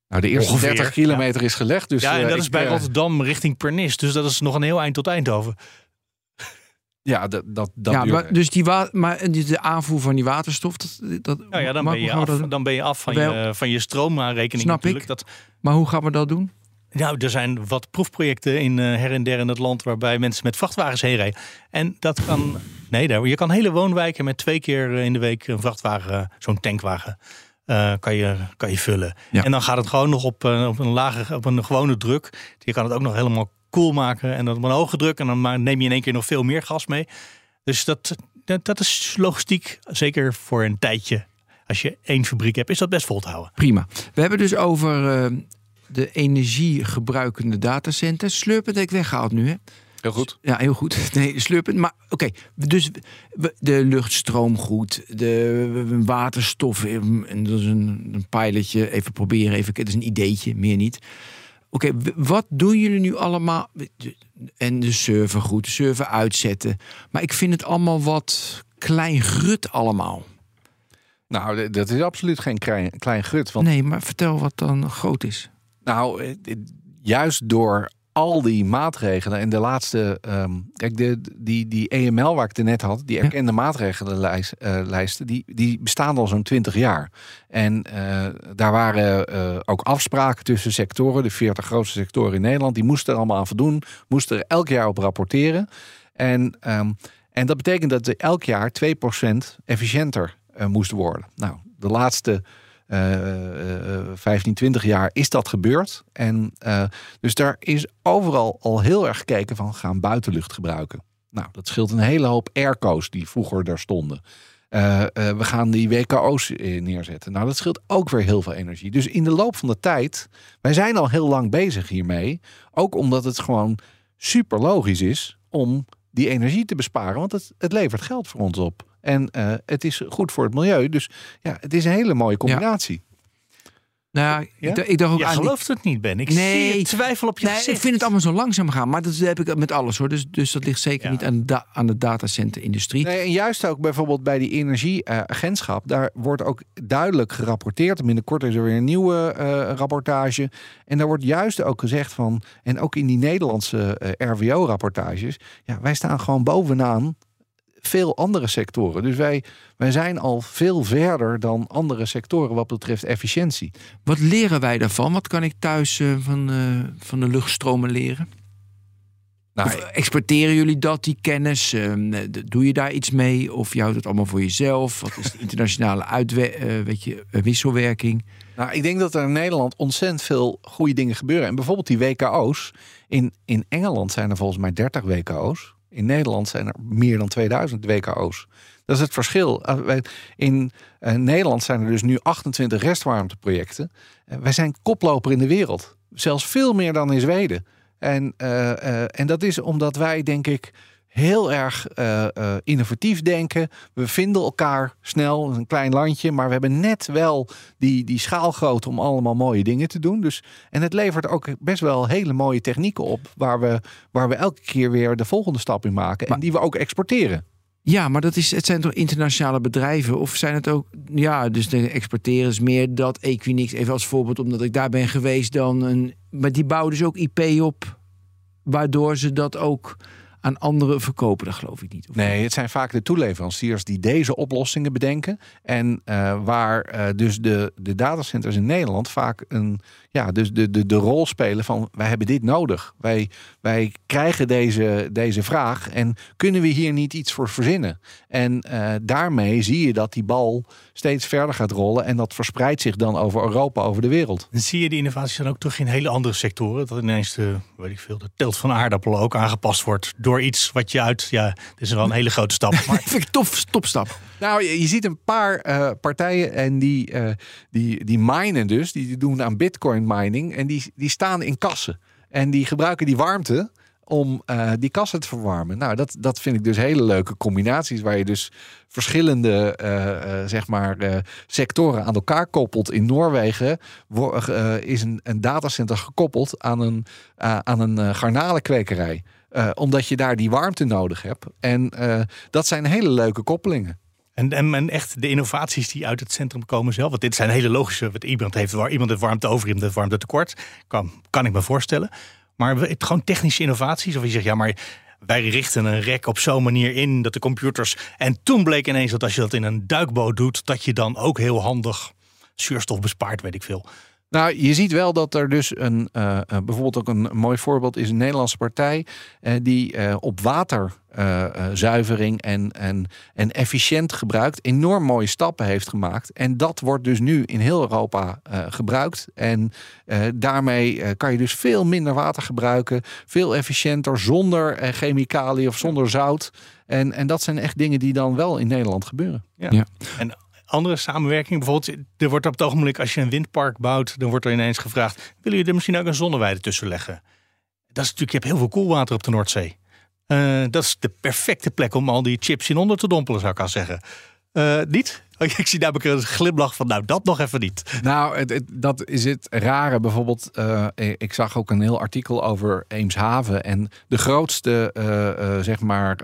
Nou, de eerste Ongeveer, 30 kilometer is gelegd. Dus, ja, en eh, dat ik, is bij eh, Rotterdam richting Pernis. Dus dat is nog een heel eind tot Eindhoven. Ja, dat, dat, dat ja, maar, dus die maar die- de aanvoer van die waterstof, dat, dat, Nou ja, dan ben, je af, dat- dan ben je af van, Wel- je, van je stroomaanrekening Snap natuurlijk. ik. Dat, maar hoe gaan we dat doen? nou, er zijn wat proefprojecten in eh, her en der in het land... waarbij mensen met vrachtwagens heen rijden. En dat kan... Nee, daar- je kan hele woonwijken met twee keer in de week een vrachtwagen... zo'n tankwagen, eh, kan, je, kan je vullen. Ja. En dan gaat het gewoon nog op, eh, op, een lage, op een gewone druk. Je kan het ook nog helemaal koel maken. En dan op een hoge druk. En dan neem je in één keer nog veel meer gas mee. Dus dat, dat, dat is logistiek, zeker voor een tijdje. Als je één fabriek hebt, is dat best vol te houden. Prima. We hebben dus over eh, de energiegebruikende datacenters. Ik weggehaald nu, hè? Heel goed. Ja, heel goed. Nee, slurpend. Maar oké, dus de luchtstroom goed, de waterstof, eh, en dat is een, een pilotje. Even proberen, even, het is een ideetje, meer niet. Oké, wat doen jullie nu allemaal? En de server goed, de server uitzetten. Maar ik vind het allemaal wat klein grut allemaal. Nou, dat is absoluut geen klein, klein gut. Want Nee, maar vertel wat dan groot is. Nou, eh, juist door al die maatregelen en de laatste, ehm, kijk, de, die, die EML waar ik het net had, die erkende maatregelenlijsten, die, die bestaan al zo'n 20 jaar. En uh, daar waren uh, ook afspraken tussen sectoren, de 40 grootste sectoren in Nederland, die moesten er allemaal aan voldoen, moesten er elk jaar op rapporteren. En, um, en dat betekent dat ze elk jaar 2% efficiënter moesten worden. Nou, de laatste 15, 20 jaar is dat gebeurd. En dus daar is overal al heel erg gekeken van gaan buitenlucht gebruiken. Nou, dat scheelt een hele hoop airco's die vroeger daar stonden. We gaan die WKO's neerzetten. Nou, dat scheelt ook weer heel veel energie. Dus in de loop van de tijd, wij zijn al heel lang bezig hiermee. Ook omdat het gewoon super logisch is om die energie te besparen. Want het levert geld voor ons op. En uh, het is goed voor het milieu. Dus ja, het is een hele mooie combinatie. Nou, ja? ik, ik dacht ook je aan gelooft het niet, Ben. Ik Nee. zie twijfel op je nee, gezicht. ik vind het allemaal zo langzaam gaan. Maar dat heb ik met alles hoor. Dus, dus dat ligt zeker Ja. niet aan de, da- aan de datacenter-industrie. Nee, en juist ook bijvoorbeeld bij die energieagentschap, daar wordt ook duidelijk gerapporteerd. En Binnenkort is er weer een nieuwe eh, rapportage. En daar wordt juist ook gezegd van, en ook in die Nederlandse eh, RWO-rapportages, ja, wij staan gewoon bovenaan veel andere sectoren. Dus wij, wij zijn al veel verder dan andere sectoren wat betreft efficiëntie. Wat leren wij daarvan? Wat kan ik thuis eh, van, eh, van de luchtstromen leren? Nou, Of exporteren jullie dat, die kennis? Ehm, eh, doe je daar iets mee? Of je houdt het allemaal voor jezelf? Wat is de internationale uitwe- weet je, wisselwerking? Nou, ik denk dat er in Nederland ontzettend veel goede dingen gebeuren. En bijvoorbeeld die WKO's. In, in Engeland zijn er volgens mij 30 WKO's. In Nederland zijn er meer dan 2000 WKO's. Dat is het verschil. Wij- In eh, Nederland zijn er dus nu 28 restwarmteprojecten. Uh, wij zijn koploper in de wereld. Zelfs veel meer dan in Zweden. En, eh, eh, en dat is omdat wij, denk ik, heel erg eh, eh, innovatief denken. We vinden elkaar snel, een klein landje, maar we hebben net wel die, die schaalgrootte om allemaal mooie dingen te doen. Dus, en het levert ook best wel hele mooie technieken op, waar we, waar we elke keer weer de volgende stap in maken en die we ook exporteren. Ja, maar dat is, het zijn toch internationale bedrijven? Of zijn het ook, ja, dus de exporteren is meer dat Equinix, even als voorbeeld, omdat ik daar ben geweest, dan een. Maar die bouwen dus ook IP op, waardoor ze dat ook aan anderen verkopen. Dat geloof ik niet. Of Nee, het zijn vaak de toeleveranciers die deze oplossingen bedenken. En eh, waar eh, dus de, de datacenters in Nederland vaak een, ja, dus de, de, de rol spelen van wij hebben dit nodig. Wij, wij krijgen deze, deze vraag en kunnen we hier niet iets voor verzinnen? En eh, daarmee zie je dat die bal steeds verder gaat rollen en dat verspreidt zich dan over Europa, over de wereld. Zie je die innovaties dan ook terug in hele andere sectoren. Dat ineens de, weet ik veel, de teelt van aardappelen ook aangepast wordt door iets wat je uit, ja, dit is wel een hele grote stap. Maar vind ik tof, topstap. Nou, je, ziet een paar eh, partijen en die, eh, die, die minen dus, die doen aan bitcoin mining en die, die staan in kassen. En die gebruiken die warmte om eh, die kassen te verwarmen. Nou, dat, dat vind ik dus hele leuke combinaties waar je dus verschillende zeg maar, sectoren aan elkaar koppelt. In Noorwegen is een, een datacenter gekoppeld aan een, aan een garnalenkwekerij. Omdat je daar die warmte nodig hebt. En dat zijn hele leuke koppelingen. En, en, echt de innovaties die uit het centrum komen zelf. Want dit zijn hele logische. Wat iemand heeft, waar iemand het warmte over, iemand het warmte tekort. Kan, kan ik me voorstellen. Maar het, gewoon technische innovaties. Of je zegt ja, maar wij richten een rek op zo'n manier in dat de computers. En toen bleek ineens dat als je dat in een duikboot doet, dat je dan ook heel handig zuurstof bespaart, weet ik veel. Nou, je ziet wel dat er dus een, eh, eh, bijvoorbeeld ook een mooi voorbeeld is een Nederlandse partij eh, die eh, op waterzuivering en, en, en efficiënt gebruikt enorm mooie stappen heeft gemaakt. En dat wordt dus nu in heel Europa eh, gebruikt. En eh, daarmee eh, kan je dus veel minder water gebruiken, veel efficiënter, zonder chemicaliën of zonder zout. En, en dat zijn echt dingen die dan wel in Nederland gebeuren. Ja. En andere samenwerking, bijvoorbeeld, er wordt op het ogenblik als je een windpark bouwt, dan wordt er ineens gevraagd: willen jullie er misschien ook een zonneweide tussen leggen? Dat is natuurlijk, je hebt heel veel koelwater op de Noordzee. Eh, dat is de perfecte plek om al die chips in onder te dompelen, zou ik al zeggen. Eh, niet? Ik zie namelijk een glimlach van, nou, dat nog even niet. Nou, dat is het rare. Bijvoorbeeld, eh, ik zag ook een heel artikel over Eemshaven. En de grootste, zeg maar,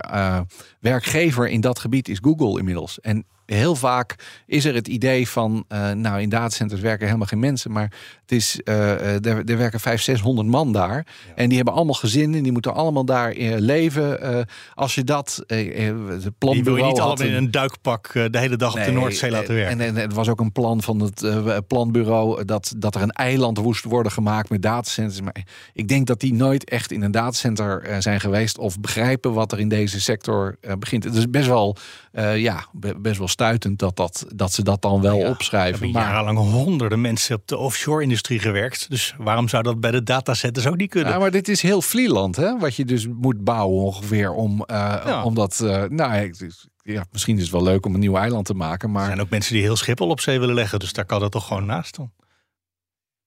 werkgever in dat gebied is Google inmiddels. En heel vaak is er het idee van, uh, nou in datacenters werken helemaal geen mensen, maar het is, uh, er, er, werken 500, 600 man daar. En die hebben allemaal gezinnen, die moeten allemaal daar leven. als je dat, het. Die wil je niet allemaal in een duikpak de hele dag op de Noordzee laten werken. En, en, het was ook een plan van het planbureau dat, dat er een eiland moest worden gemaakt met datacenters. Maar ik denk dat die nooit echt in een datacenter zijn geweest of begrijpen wat er in deze sector begint. Het is best wel, ja, best wel stuitend dat, dat, dat ze dat dan wel opschrijven. We hebben jarenlang honderden mensen op de offshore-industrie gewerkt. Dus waarom zou dat bij de datacenters ook niet kunnen? Ja, maar dit is heel Vlieland, hè? Wat je dus moet bouwen ongeveer om, uh, om dat... Uh, nou, ja, misschien is het wel leuk om een nieuw eiland te maken, maar... Er zijn ook mensen die heel Schiphol op zee willen leggen. Dus daar kan dat toch gewoon naast dan.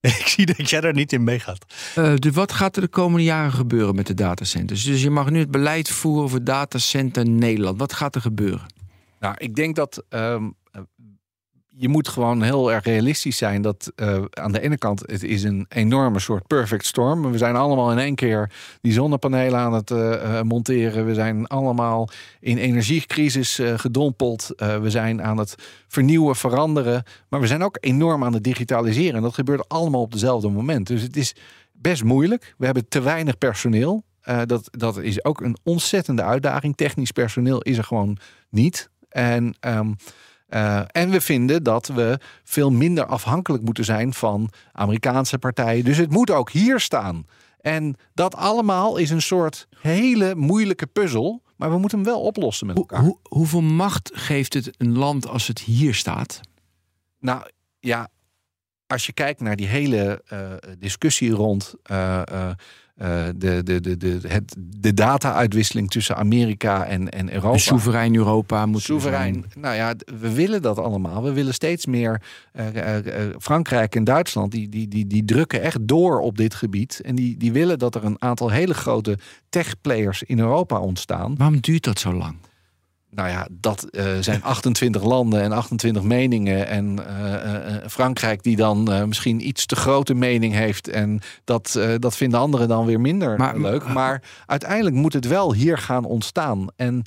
Ik zie dat jij daar niet in meegaat. Uh, dus wat gaat er de komende jaren gebeuren met de datacenters? Dus je mag nu het beleid voeren over datacenter Nederland. Wat gaat er gebeuren? Nou, ik denk dat um, je moet gewoon heel erg realistisch zijn dat uh, aan de ene kant het is een enorme soort perfect storm. We zijn allemaal in één keer die zonnepanelen aan het uh, monteren. We zijn allemaal in energiecrisis gedompeld. we zijn aan het vernieuwen, veranderen. Maar we zijn ook enorm aan het digitaliseren. En dat gebeurt allemaal op dezelfde moment. Dus het is best moeilijk. We hebben te weinig personeel. dat, dat is ook een ontzettende uitdaging. Technisch personeel is er gewoon niet. En, um, uh, en we vinden dat we veel minder afhankelijk moeten zijn van Amerikaanse partijen. Dus het moet ook hier staan. En dat allemaal is een soort hele moeilijke puzzel. Maar we moeten hem wel oplossen met elkaar. Hoe, hoeveel macht geeft het een land als het hier staat? Nou ja, als je kijkt naar die hele uh, discussie rond uh, uh, de, de, de, de, het, de data-uitwisseling tussen Amerika en, en Europa. soeverein Europa moet Soeverein. Zijn. Nou ja, we willen dat allemaal. We willen steeds meer. Uh, uh, Frankrijk en Duitsland die, die, die, die drukken echt door op dit gebied. En die, die willen dat er een aantal hele grote tech-players in Europa ontstaan. Waarom duurt dat zo lang? Nou ja, dat uh, zijn 28 landen en 28 meningen. En uh, uh, Frankrijk die dan misschien iets te grote mening heeft. En dat, dat vinden anderen dan weer minder maar, leuk. Maar uiteindelijk moet het wel hier gaan ontstaan. En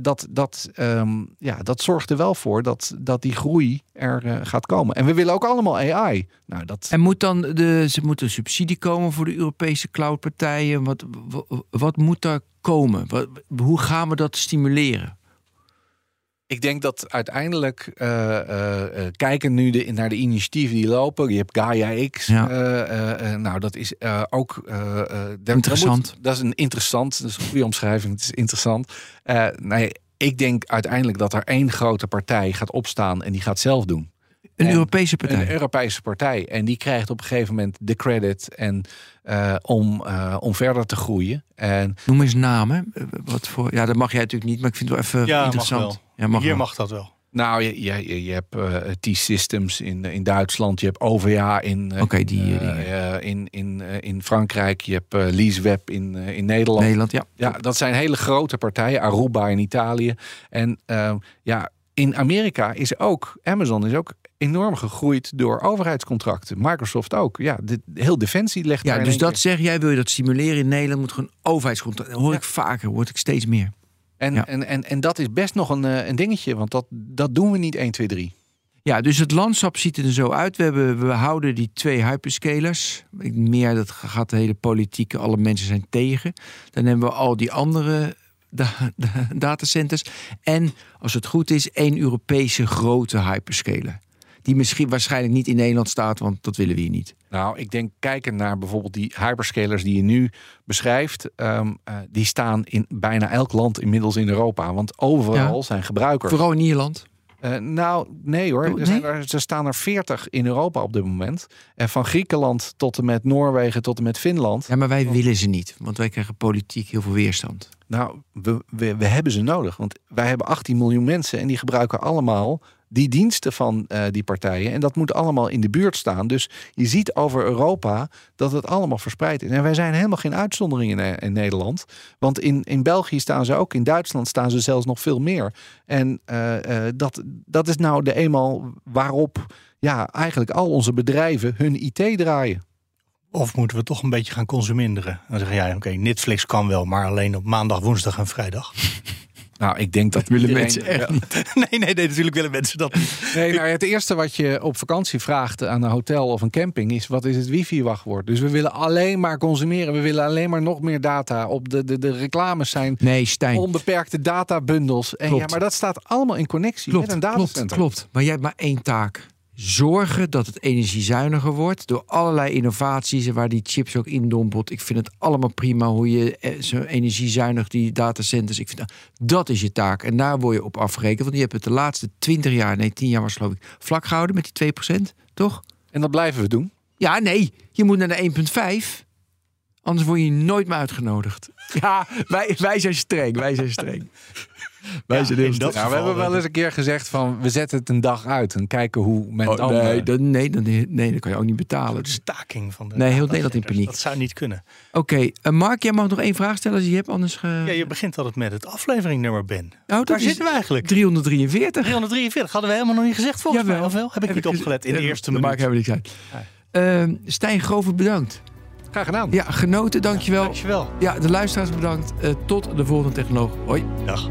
dat, dat, um, ja, dat zorgt er wel voor dat, dat die groei er gaat komen. En we willen ook allemaal AI. Nou, dat... En moet dan de, ze moet een subsidie komen voor de Europese cloudpartijen? Wat, wat, wat moet er komen? Wat, hoe gaan we dat stimuleren? Ik denk dat uiteindelijk uh, uh, kijken nu de, naar de initiatieven die lopen. Je hebt Gaia X. Ja. nou, dat is ook interessant. dat is een interessant. Dat is een goede omschrijving. Het is interessant. nee, ik denk uiteindelijk dat er één grote partij gaat opstaan en die gaat zelf doen. Een Europese partij. Een Europese partij. En die krijgt op een gegeven moment de credit en, uh, om, uh, om verder te groeien. En, Noem eens namen. Wat voor, ja, dat mag jij natuurlijk niet, maar ik vind het wel even ja, interessant. Mag wel. Ja, mag Hier wel. mag dat wel. Nou, je, je, je hebt uh, T-Systems in, in Duitsland, je hebt OVA in, uh, okay, die, uh, in, in, in Frankrijk, je hebt uh, LeaseWeb in, in Nederland. Nederland, ja. Ja, dat zijn hele grote partijen. Aruba in Italië. En ja, in Amerika is ook, Amazon is ook enorm gegroeid door overheidscontracten. Microsoft ook. Ja, de, heel Defensie legt Ja, dus dat zeg jij, wil je dat stimuleren in Nederland, moet gewoon overheidscontracten. Dat hoor ik vaker, hoor ik steeds meer. En, en, en, en dat is best nog een, eh, een dingetje, want dat, dat doen we niet 1, 2, 3. Ja, dus het landschap ziet er zo uit. We, hebben, we houden die twee hyperscalers. Meer dat gaat de hele politieke, alle mensen zijn tegen. Dan hebben we al die andere datacenters. En als het goed is, één Europese grote hyperscaler die misschien waarschijnlijk niet in Nederland staat, want dat willen we hier niet. Nou, ik denk kijken naar bijvoorbeeld die hyperscalers die je nu beschrijft, um, uh, die staan in bijna elk land inmiddels in Europa, want overal zijn gebruikers. Vooral in Ierland. Uh, nou, nee hoor. Oh, er, zijn er, er, staan er 40 in Europa op dit moment. En van Griekenland tot en met Noorwegen tot en met Finland. Ja, maar wij willen ze niet, want wij krijgen politiek heel veel weerstand. Nou, we, we, we hebben ze nodig. Want wij hebben 18 miljoen mensen en die gebruiken allemaal die diensten van uh, die partijen. En dat moet allemaal in de buurt staan. Dus je ziet over Europa dat het allemaal verspreid is. En wij zijn helemaal geen uitzondering in, in Nederland. Want in, in België staan ze ook, in Duitsland staan ze zelfs nog veel meer. En uh, dat, dat is nou de eenmaal waarop ja, eigenlijk al onze bedrijven hun IT draaien. Of moeten we toch een beetje gaan consuminderen? Dan zeggen ja, oké, Netflix kan wel, maar alleen op maandag, woensdag en vrijdag. Nou, ik denk dat willen mensen echt niet. Nee, nee, nee, natuurlijk willen mensen dat niet. Nee, nou, het eerste wat je op vakantie vraagt aan een hotel of een camping is: wat is het wifi-wachtwoord? Dus we willen alleen maar consumeren. We willen alleen maar nog meer data. Op de, de, de reclames zijn Nee, Stijn. onbeperkte databundels. En Klopt. ja, maar dat staat allemaal in connectie Klopt, met een klopt, datacenter. klopt. Maar jij hebt maar één taak. Zorgen dat het energiezuiniger wordt door allerlei innovaties en waar die chips ook in dompelt. Ik vind het allemaal prima hoe je eh, zo energiezuinig die datacenters. Ik vind dat, dat is je taak en daar word je op afgerekend. Want je hebt het de laatste 20 jaar, nee 10 jaar was geloof ik, vlak gehouden met die 2%, toch? En dat blijven we doen. Ja, nee, je moet naar de 1,5. Anders word je nooit meer uitgenodigd. Ja, wij, wij zijn streng, wij zijn streng. Wij Ja, zijn heel in streng. dat Nou, we hebben wel eens een keer gezegd van we zetten het een dag uit en kijken hoe men Oh, dan. nee, eh, dan, nee, dan, nee, dat kan je ook niet betalen. De Dus- staking van de Nee, heel. Nederland in paniek. Dat zou niet kunnen. Oké, eh, Mark, jij mag nog één vraag stellen als je hebt, anders... Ge... Ja, je begint altijd met het afleveringnummer, Ben. oh, dat Waar is zitten we eigenlijk? 343. 343 hadden we helemaal nog niet gezegd volgens mij. Of wel? Heb ik niet opgelet in de Ja, eerste dat minuut. maakt helemaal niks uit. Ehm, Stijn Grover, bedankt. Graag gedaan. Ja, genoten, dankjewel. Dankjewel. Ja, de luisteraars bedankt. Eh, tot de volgende technoloog. Hoi. Dag.